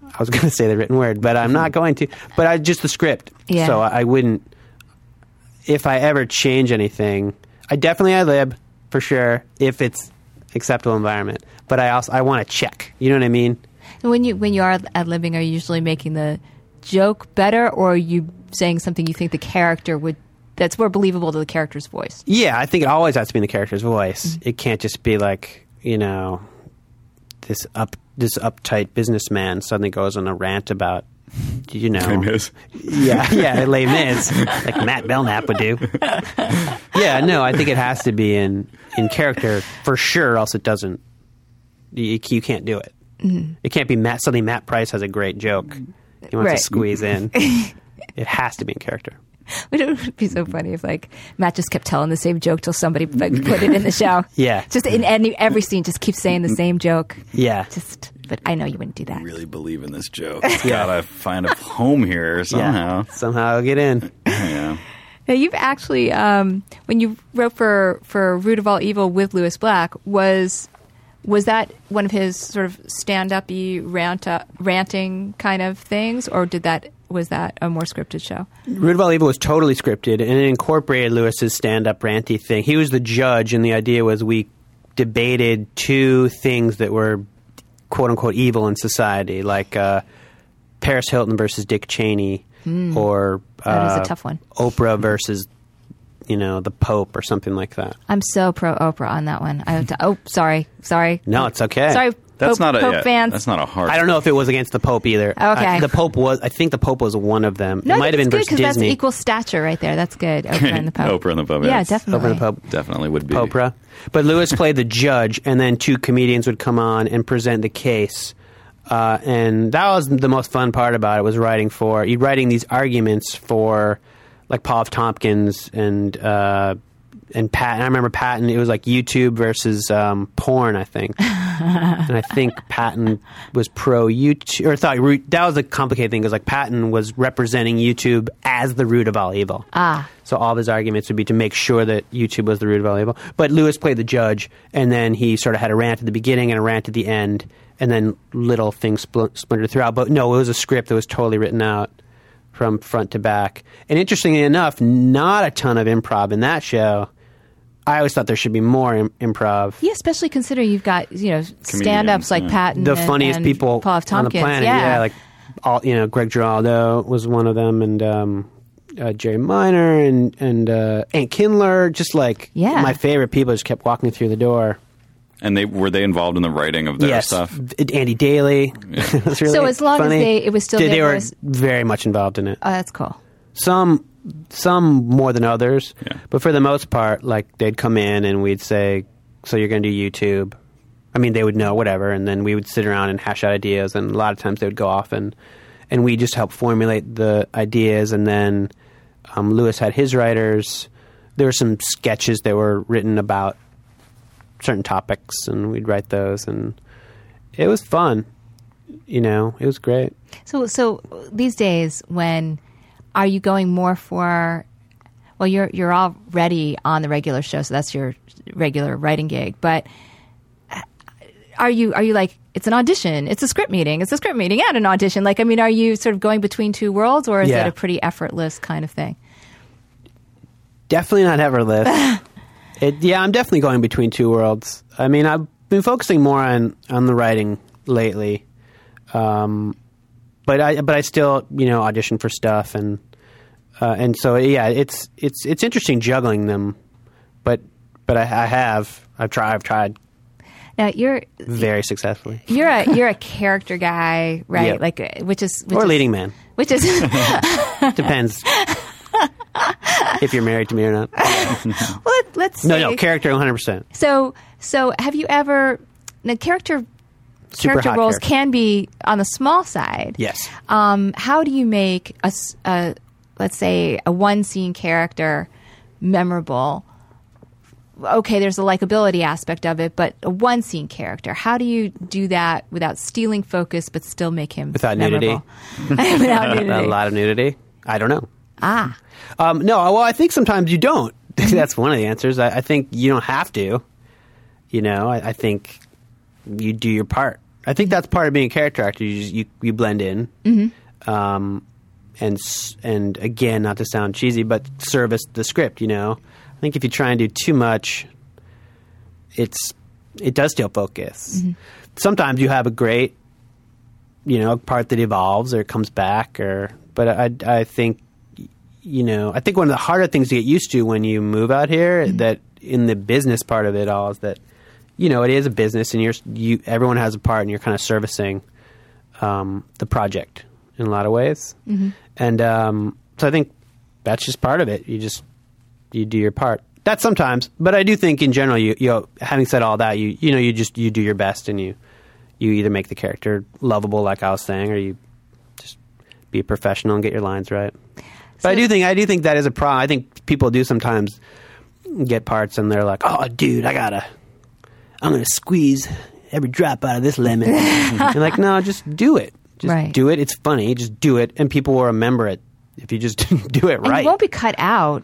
I was going to say the written word, but I'm not mm-hmm. going to. But I just the script. Yeah. So I, I wouldn't. If I ever change anything, I definitely I lib for sure if it's acceptable environment. But I also I want to check. You know what I mean? And when you when you are ad libbing, are you usually making the joke better, or are you saying something you think the character would that's more believable to the character's voice? Yeah, I think it always has to be in the character's voice. Mm-hmm. It can't just be like you know this up this uptight businessman suddenly goes on a rant about you know Les Mis. yeah yeah Les Mis like Matt Belknap would do. yeah, no, I think it has to be in in character for sure. Else it doesn't. You, you can't do it. Mm-hmm. It can't be Matt. Suddenly, Matt Price has a great joke. Mm-hmm. He wants Right. to squeeze in. it has to be in character. But it would be so funny if like Matt just kept telling the same joke till somebody like, put it in the show. Yeah. just in any, every scene, just keep saying the same joke. Yeah. Just, but I know you wouldn't do that. Really believe in this joke. It's gotta find a home here somehow. Yeah. Somehow get in. Yeah. Now you've actually, um, when you wrote for for Root of All Evil with Lewis Black, was was that one of his sort of stand up y rant ranting kind of things, or did that was that a more scripted show? Root of All Evil was totally scripted, and it incorporated Lewis's stand-up ranty thing. He was the judge, and the idea was we debated two things that were "quote unquote" evil in society, like uh, Paris Hilton versus Dick Cheney, or uh, That is a tough one. Oprah versus you know the Pope or something like that. I'm so pro Oprah on that one. I, to, oh, sorry, sorry. No, it's okay. Sorry, That's Pope- not a Pope yeah, fans? That's not a hard. I don't know if it was against the Pope either. Okay. I- the Pope was. I think the Pope was one of them. No, it might have been good because that's equal stature right there. That's good. Oprah and the Pope. Oprah and the Pope, Yeah, yes. definitely. Oprah and the Pope. Definitely would be. Oprah. But Lewis played the judge, and then two comedians would come on and present the case. Uh, and that was the most fun part about it was writing for you writing these arguments for like Paul F. Tompkins and uh, and Patton. I remember Patton. It was like YouTube versus um, porn, I think. and I think Patton was pro YouTube, or thought that was a complicated thing because like Patton was representing YouTube as the root of all evil. Ah. So all of his arguments would be to make sure that YouTube was the root of all evil. But Lewis played the judge, and then he sort of had a rant at the beginning and a rant at the end, and then little things spl- splintered throughout. But no, it was a script that was totally written out from front to back. And interestingly enough, not a ton of improv in that show. I always thought there should be more Im- improv. Yeah, especially considering you've got you know stand-ups like yeah. Patton, the and- funniest and people Paul F. on the Tompkins. planet. Yeah, like all you know, Greg Giraldo was one of them, and um, uh, Jerry Minor and and uh, Andy Kindler. Just like Yeah. my favorite people just kept walking through the door. And they were they involved in the writing of their yes, stuff. D- Andy Daly. It was really So as long as they- it was still they, they were very much involved in it. oh, that's cool. some some more than others Yeah. but for the most part like they'd come in and we'd say so you're going to do youtube i mean they would know whatever and then we would sit around and hash out ideas and a lot of times they would go off and and we just help formulate the ideas and then um, lewis had his writers there were some sketches that were written about certain topics and we'd write those and it was fun you know it was great So, so these days, when are you going more for? Well, you're you're already on the regular show, so that's your regular writing gig. But are you are you like it's an audition, it's a script meeting, it's a script meeting and an audition? Like, I mean, are you sort of going between two worlds, or is Yeah. it a pretty effortless kind of thing? Definitely not effortless. it, yeah, I'm definitely going between two worlds. I mean, I've been focusing more on on the writing lately, um, but I but I still you know audition for stuff and uh, and so yeah, it's it's it's interesting juggling them, but but I, I have I've tried I've tried Now you're very successfully you're a you're a character guy, right? Yep. Like, which is which or is, leading man which is depends if you're married to me or not. well, let, let's No, see. no, character 100. percent So, so have you ever? The character Super character roles character. can be on the small side. Yes. Um, how do you make a let's say a one scene character memorable? Okay, there's a likability aspect of it, but a one scene character. How do you do that without stealing focus, but still make him Without nudity? memorable? without nudity. A lot of nudity. I don't know. Ah, Um, no, well, I think sometimes you don't. That's one of the answers. I, I think you don't have to. You know, I, I think you do your part. I think that's part of being a character actor. You just, you, you blend in, mm-hmm. um, and and again, not to sound cheesy, but service the script. You know, I think if you try and do too much, it's it does steal focus. Sometimes you have a great, you know, part that evolves or comes back, or but I I think you know, I think one of the harder things to get used to when you move out here that in the business part of it all is that you know it is a business and you're you everyone has a part and you're kind of servicing um, the project in a lot of ways, and um, so I think that's just part of it. You just you do your part. That's sometimes, but I do think in general, you you know, having said all that, you you know, you just you do your best and you you either make the character lovable, like I was saying, or you just be a professional and get your lines right. But I do think I do think that is a problem. I think people do sometimes get parts and they're like, "Oh, dude, I gotta, I'm gonna squeeze every drop out of this lemon." You're like, "No, just do it. Just Right. do it. It's funny. Just do it, and people will remember it if you just do it and right." you won't be cut out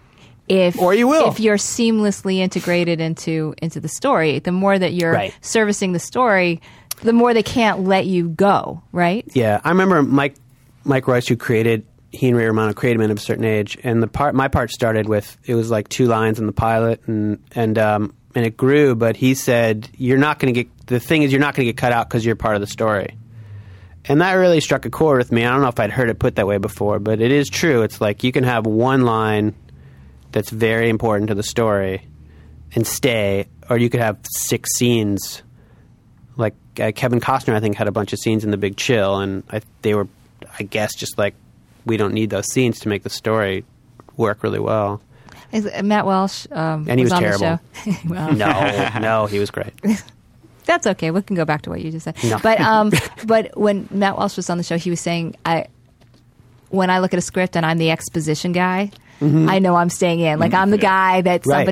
if Or you will. if you're seamlessly integrated into into the story. The more that you're Right. servicing the story, the more they can't let you go. Right? Yeah, I remember Mike Mike Royce, who created he and Ray Romano created Men of a Certain Age, and the part my part started with it was like two lines in the pilot, and and um, and it grew. But he said, "You're not going to get the thing is you're not going to get cut out because you're part of the story." And that really struck a chord with me. I don't know if I'd heard it put that way before, but it is true. It's like you can have one line that's very important to the story and stay, or you could have six scenes Like uh, Kevin Costner, I think had a bunch of scenes in The Big Chill, and I, they were, I guess, just like we don't need those scenes to make the story work really well. Is, uh, Matt Walsh um, And he was on the terrible. show. well, No, no, he was great. That's okay. We can go back to what you just said. No. But um, but when Matt Walsh was on the show, he was saying, "I when I look at a script and I'm the exposition guy, I know I'm staying in. Like I'm the guy that Mm-hmm. Right.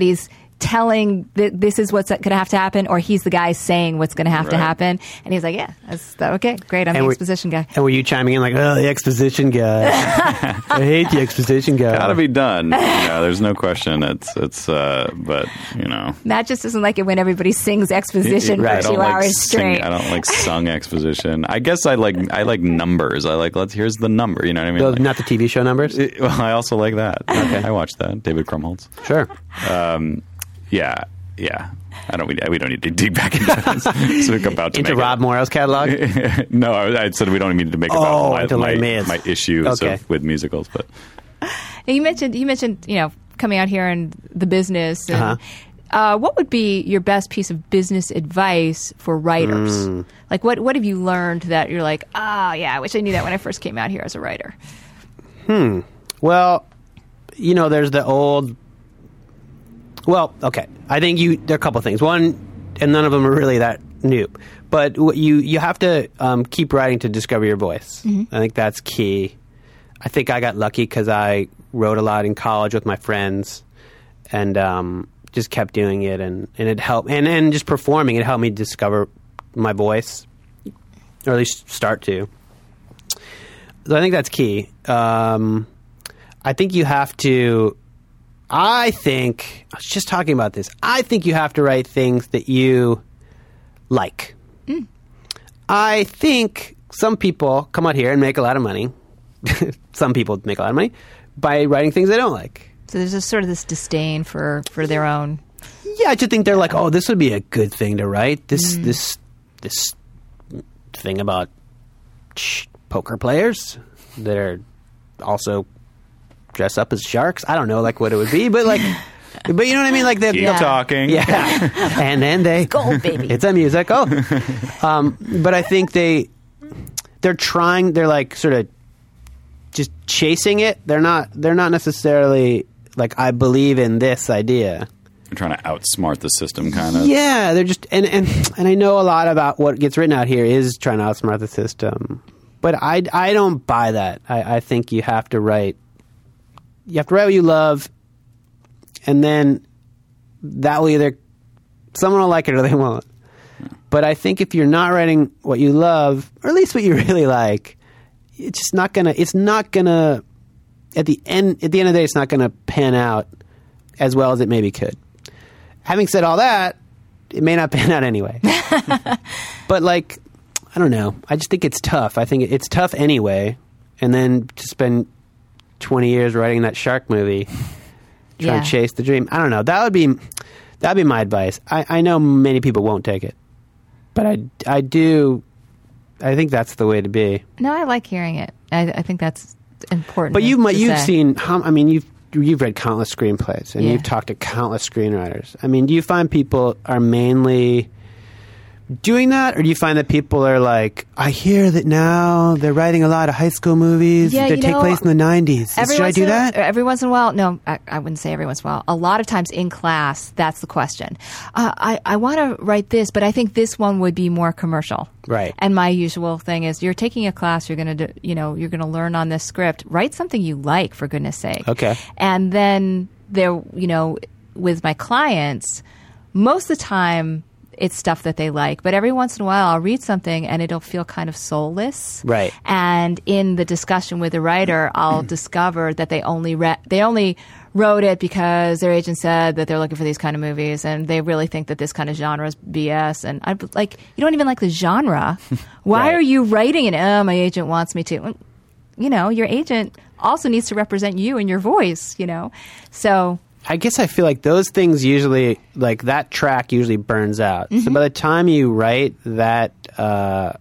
Somebody's." Telling that this is what's going to have to happen, or he's the guy saying what's going to have to happen, and he's like, "Yeah, that's that, okay, great. I'm And the we- exposition guy." And were you chiming in like, oh, the exposition guy? I hate the exposition guy. Gotta be done. You know, there's no question. It's it's. Uh, but you know, Matt just doesn't like it when everybody sings exposition Right. For don't two like hours sing- straight. I don't like sung exposition. I guess I like I like numbers. I like let's here's the number. You know what I mean? Those- Like- not the TV show numbers? It- well, I also like that. Okay, I watched that. David Krumholtz. Sure. Yeah, yeah. I don't. We, we don't need to dig back into this. so we're about to Into make Rob it. Morrow's catalog? no, I, I said we don't need to make Oh, about my, into my, my issues Okay. of, with musicals, but And you mentioned you mentioned you know coming out here and the business. And, Uh-huh. uh, what would be your best piece of business advice for writers? Hmm. Like what what have you learned that you're like, ah, yeah, I wish I knew that when I first came out here as a writer. Hmm. Well, you know, there's the old. Well, okay. I think you. There are a couple things. One, and none of them are really that new. But you you have to um, keep writing to discover your voice. I think that's key. I think I got lucky because I wrote a lot in college with my friends, and um, just kept doing it, and, and it helped. And and just performing, it helped me discover my voice, or at least start to. So I think that's key. Um, I think you have to. I think I was just talking about this. I think you have to write things that you like. Mm. I think some people come out here and make a lot of money. some people make a lot of money by writing things they don't like. So there's a sort of this disdain for for their own. Yeah, I just think they're like, oh, this would be a good thing to write. This mm. this this thing about sh- poker players that are also dress up as sharks. I don't know, like what it would be, but like, but you know what I mean? Like they're Yeah. talking. yeah, and then they Gold, baby. It's a musical. um, but I think they they're trying. They're like sort of just chasing it. They're not. They're not necessarily like I believe in this idea. You're trying to outsmart the system, kind of. Yeah, they're just and and and I know a lot about what gets written out here is trying to outsmart the system, but I I don't buy that. I, I think you have to write. You have to write what you love, and then that will either someone will like it or they won't. But I think if you're not writing what you love, or at least what you really like, it's just not gonna. It's not gonna. At the end, at the end of the day, it's not gonna pan out as well as it maybe could. Having said all that, it may not pan out anyway. but like, I don't know. I just think it's tough. I think it's tough anyway. And then to spend twenty years writing that shark movie, trying Yeah. to chase the dream. I don't know. That would be that'd be my advice. I, I know many people won't take it, but I I do. I think that's the way to be. No, I like hearing it. I, I think that's important. But you've you've say. seen. How, I mean, you've you've read countless screenplays and Yeah. you've talked to countless screenwriters. I mean, do you find people are mainly doing that, or do you find that people are like, I hear that now they're writing a lot of high school movies Yeah, that take know, place in the '90s. Should I do in a- that? Every once in a while, no, I, I wouldn't say every once in a while. A lot of times in class, that's the question. Uh, I, I want to write this, but I think this one would be more commercial. Right. And my usual thing is, you're taking a class, you're going to, you know, you're going to learn on this script. Write something you like, for goodness sake. Okay. And then there, you know, with my clients, most of the time. It's stuff that they like, but every once in a while I'll read something and it'll feel kind of soulless. Right. And in the discussion with the writer, I'll discover that they only re- they only wrote it because their agent said that they're looking for these kind of movies, and they really think that this kind of genre is BS. And I'm like, you don't even like the genre. Why Right. are you writing it? Oh, my agent wants me to. You know, your agent also needs to represent you and your voice. You know, so I guess I feel like those things usually, like that track usually burns out. Mm-hmm. So by the time you write that, uh,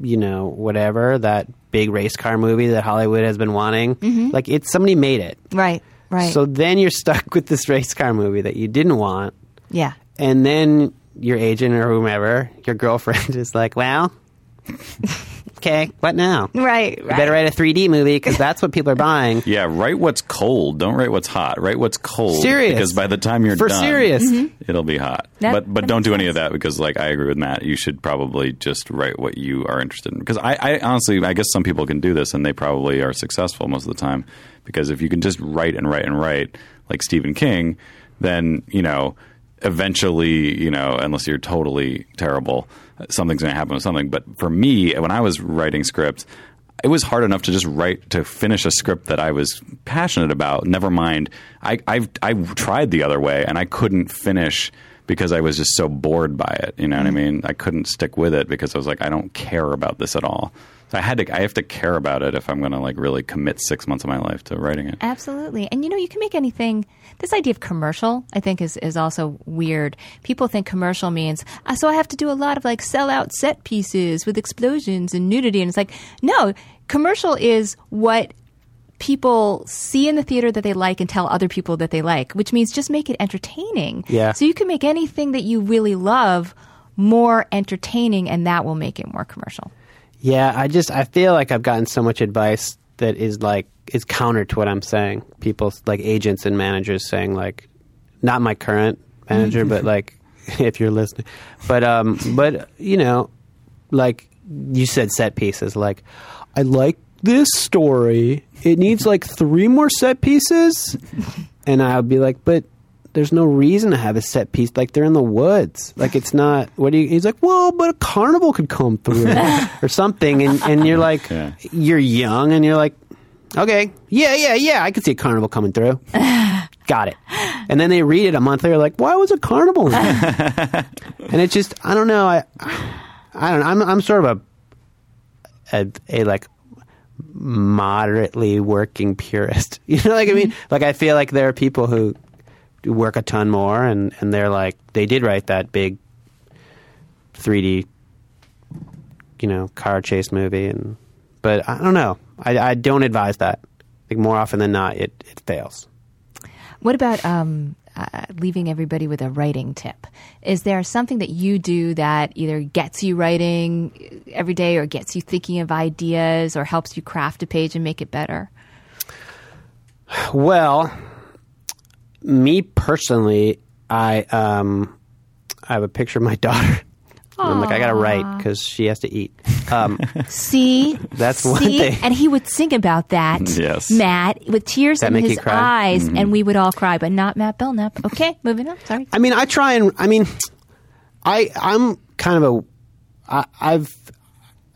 you know, whatever, that big race car movie that Hollywood has been wanting, like it's somebody made it. right, Mm-hmm. right, So then you're stuck with this race car movie that you didn't want. yeah. And then your agent or whomever, your girlfriend is like, well, okay, what now? Right, You better write a 3D movie because that's what people are buying. Yeah, write what's cold. Don't write what's hot. Write what's cold. Serious. Because by the time you're For done, serious. Mm-hmm. it'll be hot. That- but but that don't makes do any of that because like I agree with Matt. You should probably just write what you are interested in. Because I, I honestly I guess some people can do this and they probably are successful most of the time. Because if you can just write and write and write like Stephen King, then you know eventually you know unless you're totally terrible, something's going to happen with something. But for me, when I was writing scripts it was hard enough to just write to finish a script that I was passionate about. Never mind, I I've, I tried the other way and I couldn't finish because I was just so bored by it. You know what I mm. mean? I couldn't stick with it because I was like, I don't care about this at all. So I had to. I have to care about it if I'm going to like really commit six months of my life to writing it. Absolutely. And you know, you can make anything. This idea of commercial, I think, is, is also weird. People think commercial means, uh, so I have to do a lot of like sell out set pieces with explosions and nudity. And it's like, no, commercial is what people see in the theater that they like and tell other people that they like, which means just make it entertaining. Yeah. So you can make anything that you really love more entertaining, and that will make it more commercial. Yeah, I just I feel like I've gotten so much advice that is like is counter to what I'm saying. People like agents and managers saying like, not my current manager, but like if you're listening, but um, but you know, like you said, set pieces. Like, I like this story. It needs like three more set pieces, and I would be like, but there's no reason to have a set piece. Like they're in the woods. Like it's not. What do you? He's like, well, but a carnival could come through or something, and and you're like, Yeah. you're young, and you're like, okay, yeah, yeah, yeah, I could see a carnival coming through. Got it. And then they read it a month later, like, why was a carnival? in and it's just, I don't know. I, I don't know. I'm, I'm sort of a, a, a like moderately working purist. You know, like I mean, mm-hmm. like I feel like there are people who work a ton more, and and they're like they did write that big 3D, you know, car chase movie, and but I don't know. I, I don't advise that. Like more often than not, it it fails. What about um, uh, leaving everybody with a writing tip? Is there something that you do that either gets you writing every day or gets you thinking of ideas or helps you craft a page and make it better? Well, me personally, I um, I have a picture of my daughter. And I'm like, I gotta write because she has to eat. Um, See, That's one See? thing. and he would sing about that. Yes. Matt with tears That in make you his cry? eyes, and we would all cry, but not Matt Belknap. Okay, moving on. Sorry. I mean, I try and I mean, I I'm kind of a I, I've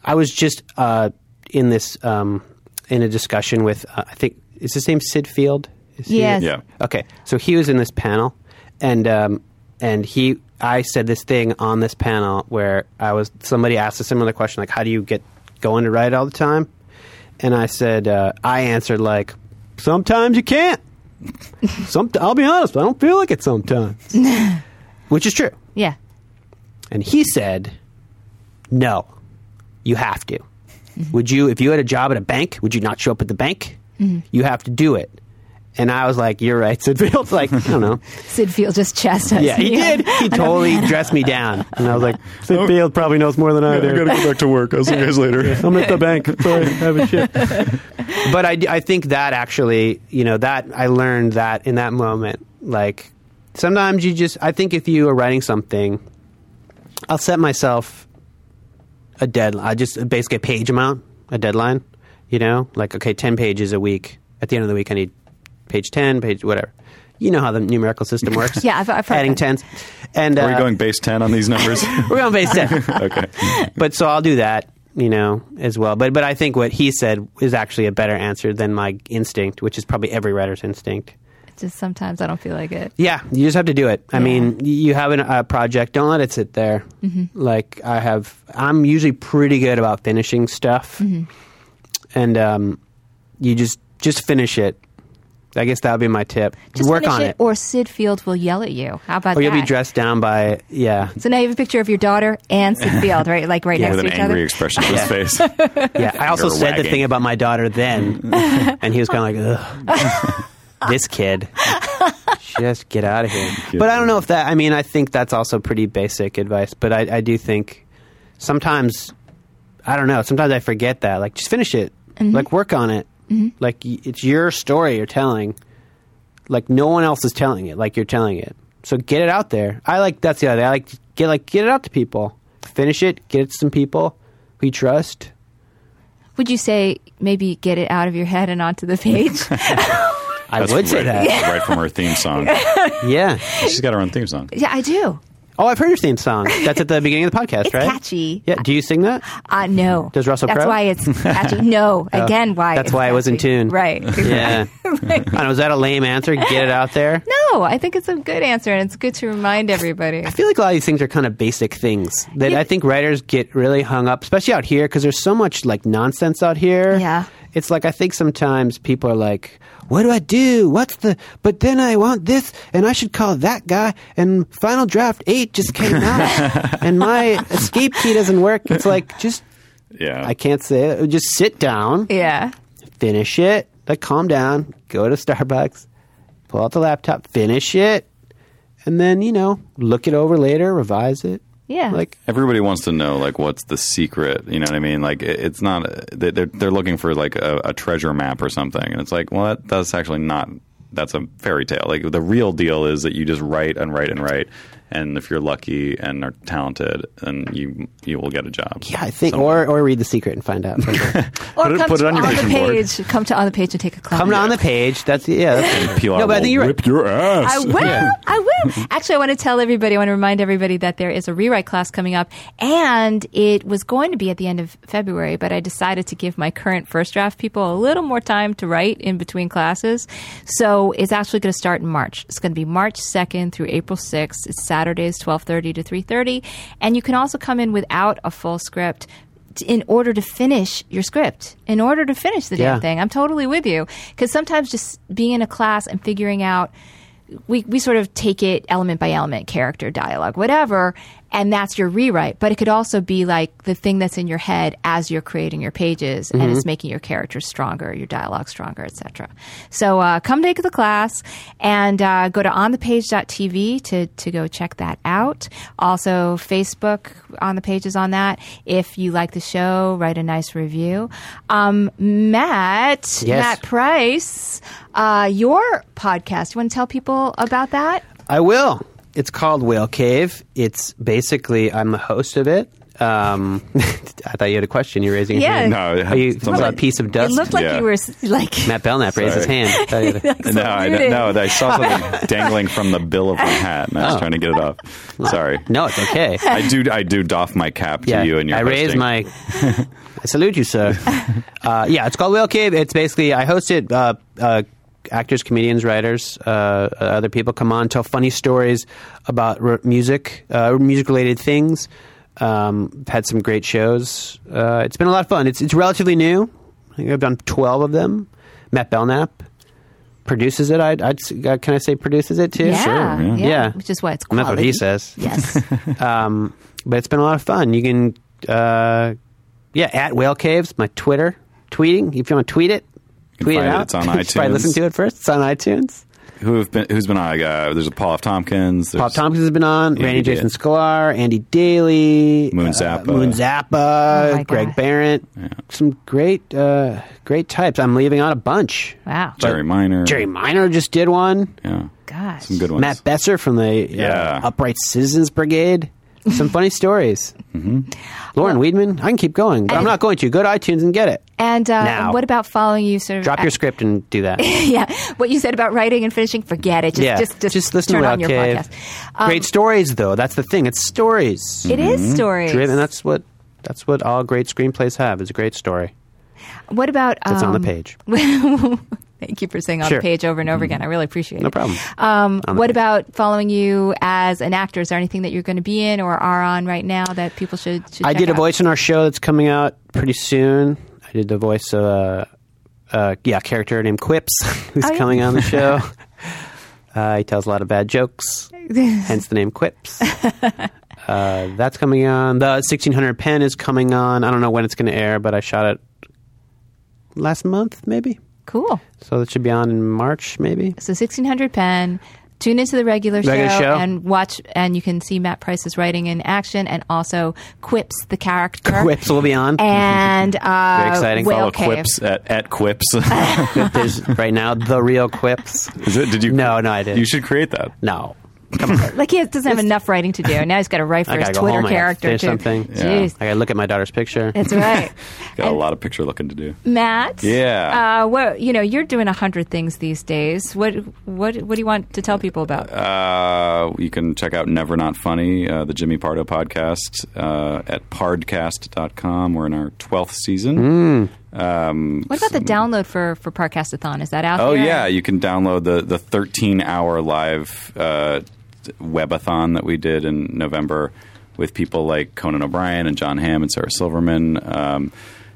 I was just uh, in this um, in a discussion with uh, I think is his name Syd Field. Is he- Yes. Yeah. Okay, so he was in this panel, and um, and he I said this thing on this panel where I was somebody asked a similar question like, how do you get going to write all the time? And I said uh, I answered like, sometimes you can't. Some I'll be honest, I don't feel like it sometimes, which is true. Yeah. And he said, no, you have to. Would you, if you had a job at a bank, would you not show up at the bank? You have to do it. And I was like, you're right, Syd Field. Like, I don't know. Syd Field just chastised me. Yeah, he me. did. He totally dressed me down. And I was like, Syd Field probably knows more than I do. I gotta go back to work. I'll see you guys later. I'm at the bank. Sorry, having shit. But I, I think that actually, you know, that I learned that in that moment. Like, sometimes you just, I think if you are writing something, I'll set myself a deadline. I just basically a page amount, a deadline. You know, like okay, ten pages a week. At the end of the week, I need page ten, page whatever. You know how the numerical system works. Yeah, I've- I've heard adding that. tens. And Are we uh, going base ten on these numbers? We're going base ten. okay. but so I'll do that, you know, as well. But but I think what he said is actually a better answer than my instinct, which is probably every writer's instinct. Just sometimes I don't feel like it. Yeah, you just have to do it. I Yeah. mean, you have an, a project, don't let it sit there. Like I have, I'm usually pretty good about finishing stuff, and um, you just just finish it. I guess that would be my tip. Just Work on it, it, or Syd Field will yell at you. How about or that? Or you'll be dressed down by yeah, So now you have a picture of your daughter and Syd Field, right? Like right Yeah, next to each other. With an angry expression on his face. yeah. I also Finger said the thing about my daughter then, and he was kind of like, Ugh. this kid. Just get out of here. But I don't know if that. I mean, I think that's also pretty basic advice. But I, I do think sometimes I don't know. Sometimes I forget that. Like, just finish it. Mm-hmm. Like, work on it. Mm-hmm. Like, it's your story you're telling. Like, no one else is telling it. Like, you're telling it. So get it out there. I like that's the other. I like get like get it out to people. Finish it. Get it to some people who you trust. Would you say maybe get it out of your head and onto the page? I That's would say right, that. right from her theme song. Yeah. She's got her own theme song. yeah, I do. Oh, I've heard your theme song. That's at the beginning of the podcast, It's right? catchy. Yeah. Do you sing that? Uh, no. Does Russell That's Crowe? Oh. why it's catchy. No. Again, why? That's why it was in tune. Right. Yeah. I know. Is that a lame answer? Get it out there. No, I think it's a good answer, and it's good to remind everybody. I feel like a lot of these things are kind of basic things that Yeah. I think writers get really hung up, especially out here, because there's so much like nonsense out here. Yeah. It's like I think sometimes people are like, "What do I do? What's the?" But then I want this, and I should call that guy. And Final Draft Eight just came out, and my escape key doesn't work. It's like just Yeah. I can't say it. Just sit down, Yeah. finish it. Like calm down, go to Starbucks, pull out the laptop, finish it, and then you know look it over later, revise it. Yeah. Like Everybody wants to know like what's the secret. You know what I mean? Like it- it's not. they- They're they're looking for like a, a treasure map or something, and it's like, well, that, that's actually not. That's a fairy tale. Like the real deal is that you just write and write and write, and if you're lucky and are talented, then you you will get a job. yeah, I think, somewhere. or or read the secret and find out. Or Put it- come put it to on your the vision board. page. Come to on the page and take a class. Come on the page. That's yeah. That's, Pilar no, but I think you're right. your ass. I will. I will. Actually, I want to tell everybody, I want to remind everybody that there is a rewrite class coming up, and it was going to be at the end of February, but I decided to give my current first draft people a little more time to write in between classes. So it's actually going to start in March. It's going to be March 2nd through April 6th. It's Saturdays, 12:30 to 3:30, and you can also come in without a full script in order to finish your script, in order to finish the Yeah. damn thing. I'm totally with you. Because sometimes just being in a class and figuring out, we, we sort of take it element by element, character, dialogue, whatever, and that's your rewrite. But it could also be like the thing that's in your head as you're creating your pages, and Mm-hmm. it's making your characters stronger, your dialogue stronger, etc. So uh, come take the class and uh, go to onthepage.tv to to go check that out. Also, Facebook on the pages on that. If you like the show, write a nice review. Um, Matt, Yes. Matt Price, uh, your podcast. You want to tell people about that? I will. It's called Whale Cave. It's basically I'm the host of it. Um, I thought you had a question. You're raising your Yeah. hand. No, it Are you had something- saw a piece of dust? It looked like Yeah. you were like. Matt Belknap raised his hand. I thought you had a- No, I, no, I saw something dangling from the bill of my hat, and I was Oh. trying to get it off. Sorry. no, it's okay. I do. I do doff my cap to yeah, you and your. I raise my. I salute you, sir. Uh, yeah, it's called Whale Cave. It's basically I host it. Uh, uh, actors, comedians, writers, uh, other people come on, tell funny stories about r- music, uh, music related things. Um, had some great shows. Uh, it's been a lot of fun. It's it's relatively new. I think I've done twelve of them. Matt Belknap produces it. I'd s- uh, can I say produces it too? yeah, Sure, yeah. yeah. Which is why it's And that's what he says. Yes. Um, but it's been a lot of fun. You can, uh, yeah, at Whale Caves, my Twitter, tweeting. If you want to tweet it, tweet it find it. out. It's on You should probably listen to it first. It's on iTunes. Who have been? Who's been on? Uh, there's a Paul F. Tompkins. There's, Bob Tompkins has been on. Andy Randy Da- Jason Sklar, Andy Daly, Moon uh, Zappa. Moon Oh Zappa, my Greg God. Barrett. Some great, uh, great types. I'm leaving out a bunch. wow. Jerry Minor. Jerry Minor just did one. Yeah. Gosh. Some good ones. Matt Besser from the uh, Yeah. Upright Citizens Brigade. Some funny stories. Mm-hmm. Lauren Weedman. I can keep going, but I'm not going to. Go to iTunes and get it. And uh, Now. what about following you? Sort of Drop at- your script and do that. yeah, what you said about writing and finishing, forget it. Just, yeah, just, just, listen turn to on your Cave. podcast. Um, great stories, though. That's the thing. It's stories. It is stories. Driven. That's what. That's what all great screenplays have. Is a great story. What about? That's on the um, page. Thank you for saying on Sure. the page over and over again. I really appreciate No it. No problem. Um, what page. about following you as an actor? Is there anything that you're going to be in or are on right now that people should? should I did a voice in our show that's coming out pretty soon. I did the voice of uh, uh, yeah, character named Quips who's Oh, yeah. coming on the show. uh, he tells a lot of bad jokes, hence the name Quips. Uh, that's coming on. The 1600 Penn is coming on. I don't know when it's going to air, but I shot it last month, maybe. Cool. So that should be on in March, maybe. So 1600 Penn. Tune into the regular, Regular show. and watch, and you can see Matt Price's writing in action, and also Quips the character. Quips will be on. and uh, Very exciting. Whale Follow Cave. Quips at, at Quips. There's right now the real Quips. Is it? Did you? No, no, I didn't. You should create that. No, Like he doesn't have enough writing to do. Now he's got to write for his Twitter home. I gotta character finish too. something. Yeah. Jeez, I gotta look at my daughter's picture. that's right. Got And- a lot of picture looking to do. Matt. Yeah. Uh, what you know, you're doing a hundred things these days. What what what do you want to tell people about? Uh, you can check out Never Not Funny, uh, the Jimmy Pardo podcast, uh, at pardcast.com. We're in our 12th season. Um, what about the download for for Podcastathon? Is that out Oh there? yeah, you can download the the 13 hour live uh, webathon that we did in November with people like Conan O'Brien and Jon Hamm and Sarah Silverman. Um,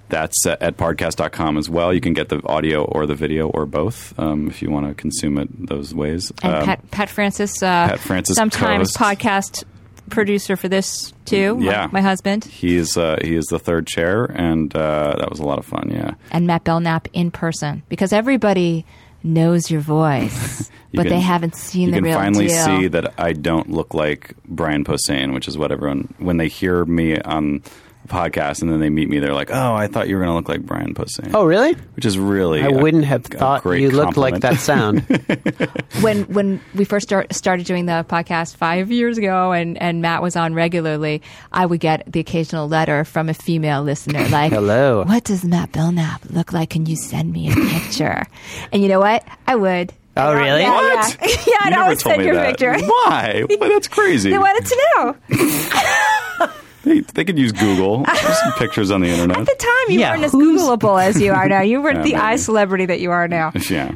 that's at, pardcast.com as well. You can get the audio or the video or both um, if you want to consume it those ways. And Um, Pat Pat Francis, uh, Pat Francis, sometimes co-host. podcast producer for this too. my- Yeah. my, husband he is uh, he is the third chair, and uh, that was a lot of fun. Yeah, and Matt Belknap in person because everybody knows your voice, You but can- they haven't seen the you the can real finally deal. see that I don't look like Brian Posehn, which is what everyone when they hear me on podcast and then they meet me, they're like, "Oh, I thought you were going to look like Brian Posehn." oh, really? which is really I a- wouldn't have thought great you looked like compliment. that sound. when when we first start, started doing the podcast five years ago, and, and Matt was on regularly, I would get the occasional letter from a female listener like, Hello. what does Matt Belknap look like? Can you send me a picture?" and you know what? I would. Oh, really? Yeah, What? Yeah, yeah You I'd never always send your that. picture. Why? Well, that's crazy. They wanted to know. They, they could use Google. There's some pictures on the internet. At the time, you Yeah, weren't as Googleable as you are now. You weren't Yeah, the maybe. eye celebrity that you are now. yeah,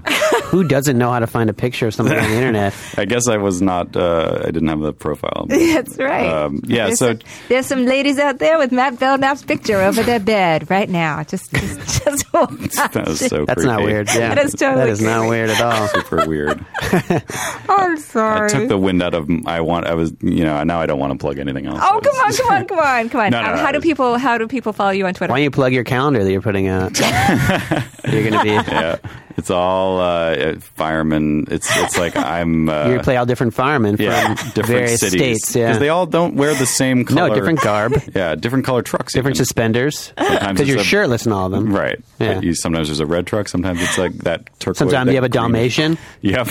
Who doesn't know how to find a picture of something on the internet? I guess I was not. Uh, I didn't have the profile. That's right. Um, yeah, There's so- some, there's some ladies out there with Matt Belknap's picture over their bed right now. Just, just, just watch that was so. That's not weird. Yeah, That is totally that is not weird at all. Super weird. I'm sorry. I sorry. took the wind out of. I want. I was. You know. Now I don't want to plug anything else. Oh come on, come on, come on, come on! No, no, Um, no, how do it's- people how do people follow you on Twitter? Why don't you plug your calendar that you're putting out? you're going to be. Yeah, it's all uh, firemen. It's it's like I'm. Uh, You're going to play all different firemen from yeah, different various cities states. Yeah. because they all don't wear the same color. no, different garb, Yeah, different color trucks. different even. suspenders. Because you're a- shirtless in all of them. Right. Yeah. You, sometimes there's a red truck. Sometimes it's like that turquoise. Sometimes that you have a green- Dalmatian. Yep.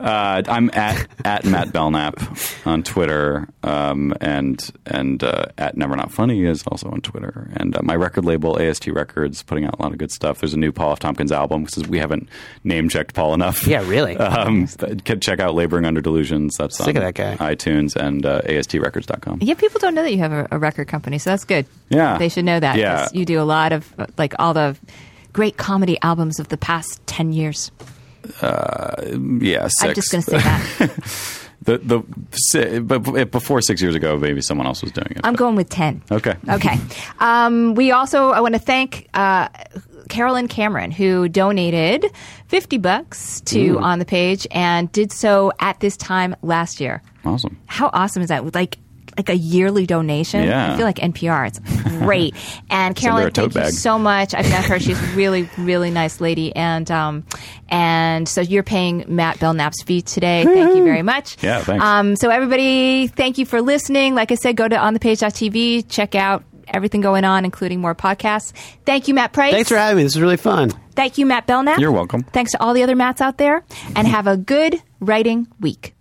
Uh, I'm at at Matt Belknap on Twitter, um, and and uh, at Never Not Funny is also on Twitter. And uh, my record label AST Records putting out a lot of good stuff. There's a new Paul F. Tompkins album because we haven't name checked Paul enough. Yeah, really. Um, but check out Laboring Under Delusions. That's Sick on of that guy. iTunes and uh, ASTRecords.com. Yeah, people don't know that you have a, a record company, so that's good. Yeah. they should know that. Yeah. you do a lot of uh, like all the great comedy albums of the past ten years. Yeah, six. I'm just going to say that. the the but before six years ago, maybe someone else was doing it. I'm going with ten. Okay. Okay. Um, we also I want to thank uh, Carolyn Cameron who donated fifty bucks to on the page and did so at this time last year. Awesome. How awesome is that? Like like a yearly donation. Yeah. I feel like NPR. It's great. And her Carolyn, a tote thank you so much. I've met her. She's a really, really nice lady. And um, and so you're paying Matt Belknap's fee today. Thank you very much. Yeah, thanks. Um, so everybody, thank you for listening. Like I said, go to onthepage.tv, check out everything going on, including more podcasts. Thank you, Matt Price. Thanks for having me. This is really fun. Thank you, Matt Belknap. You're welcome. Thanks to all the other Matts out there, and have a good writing week.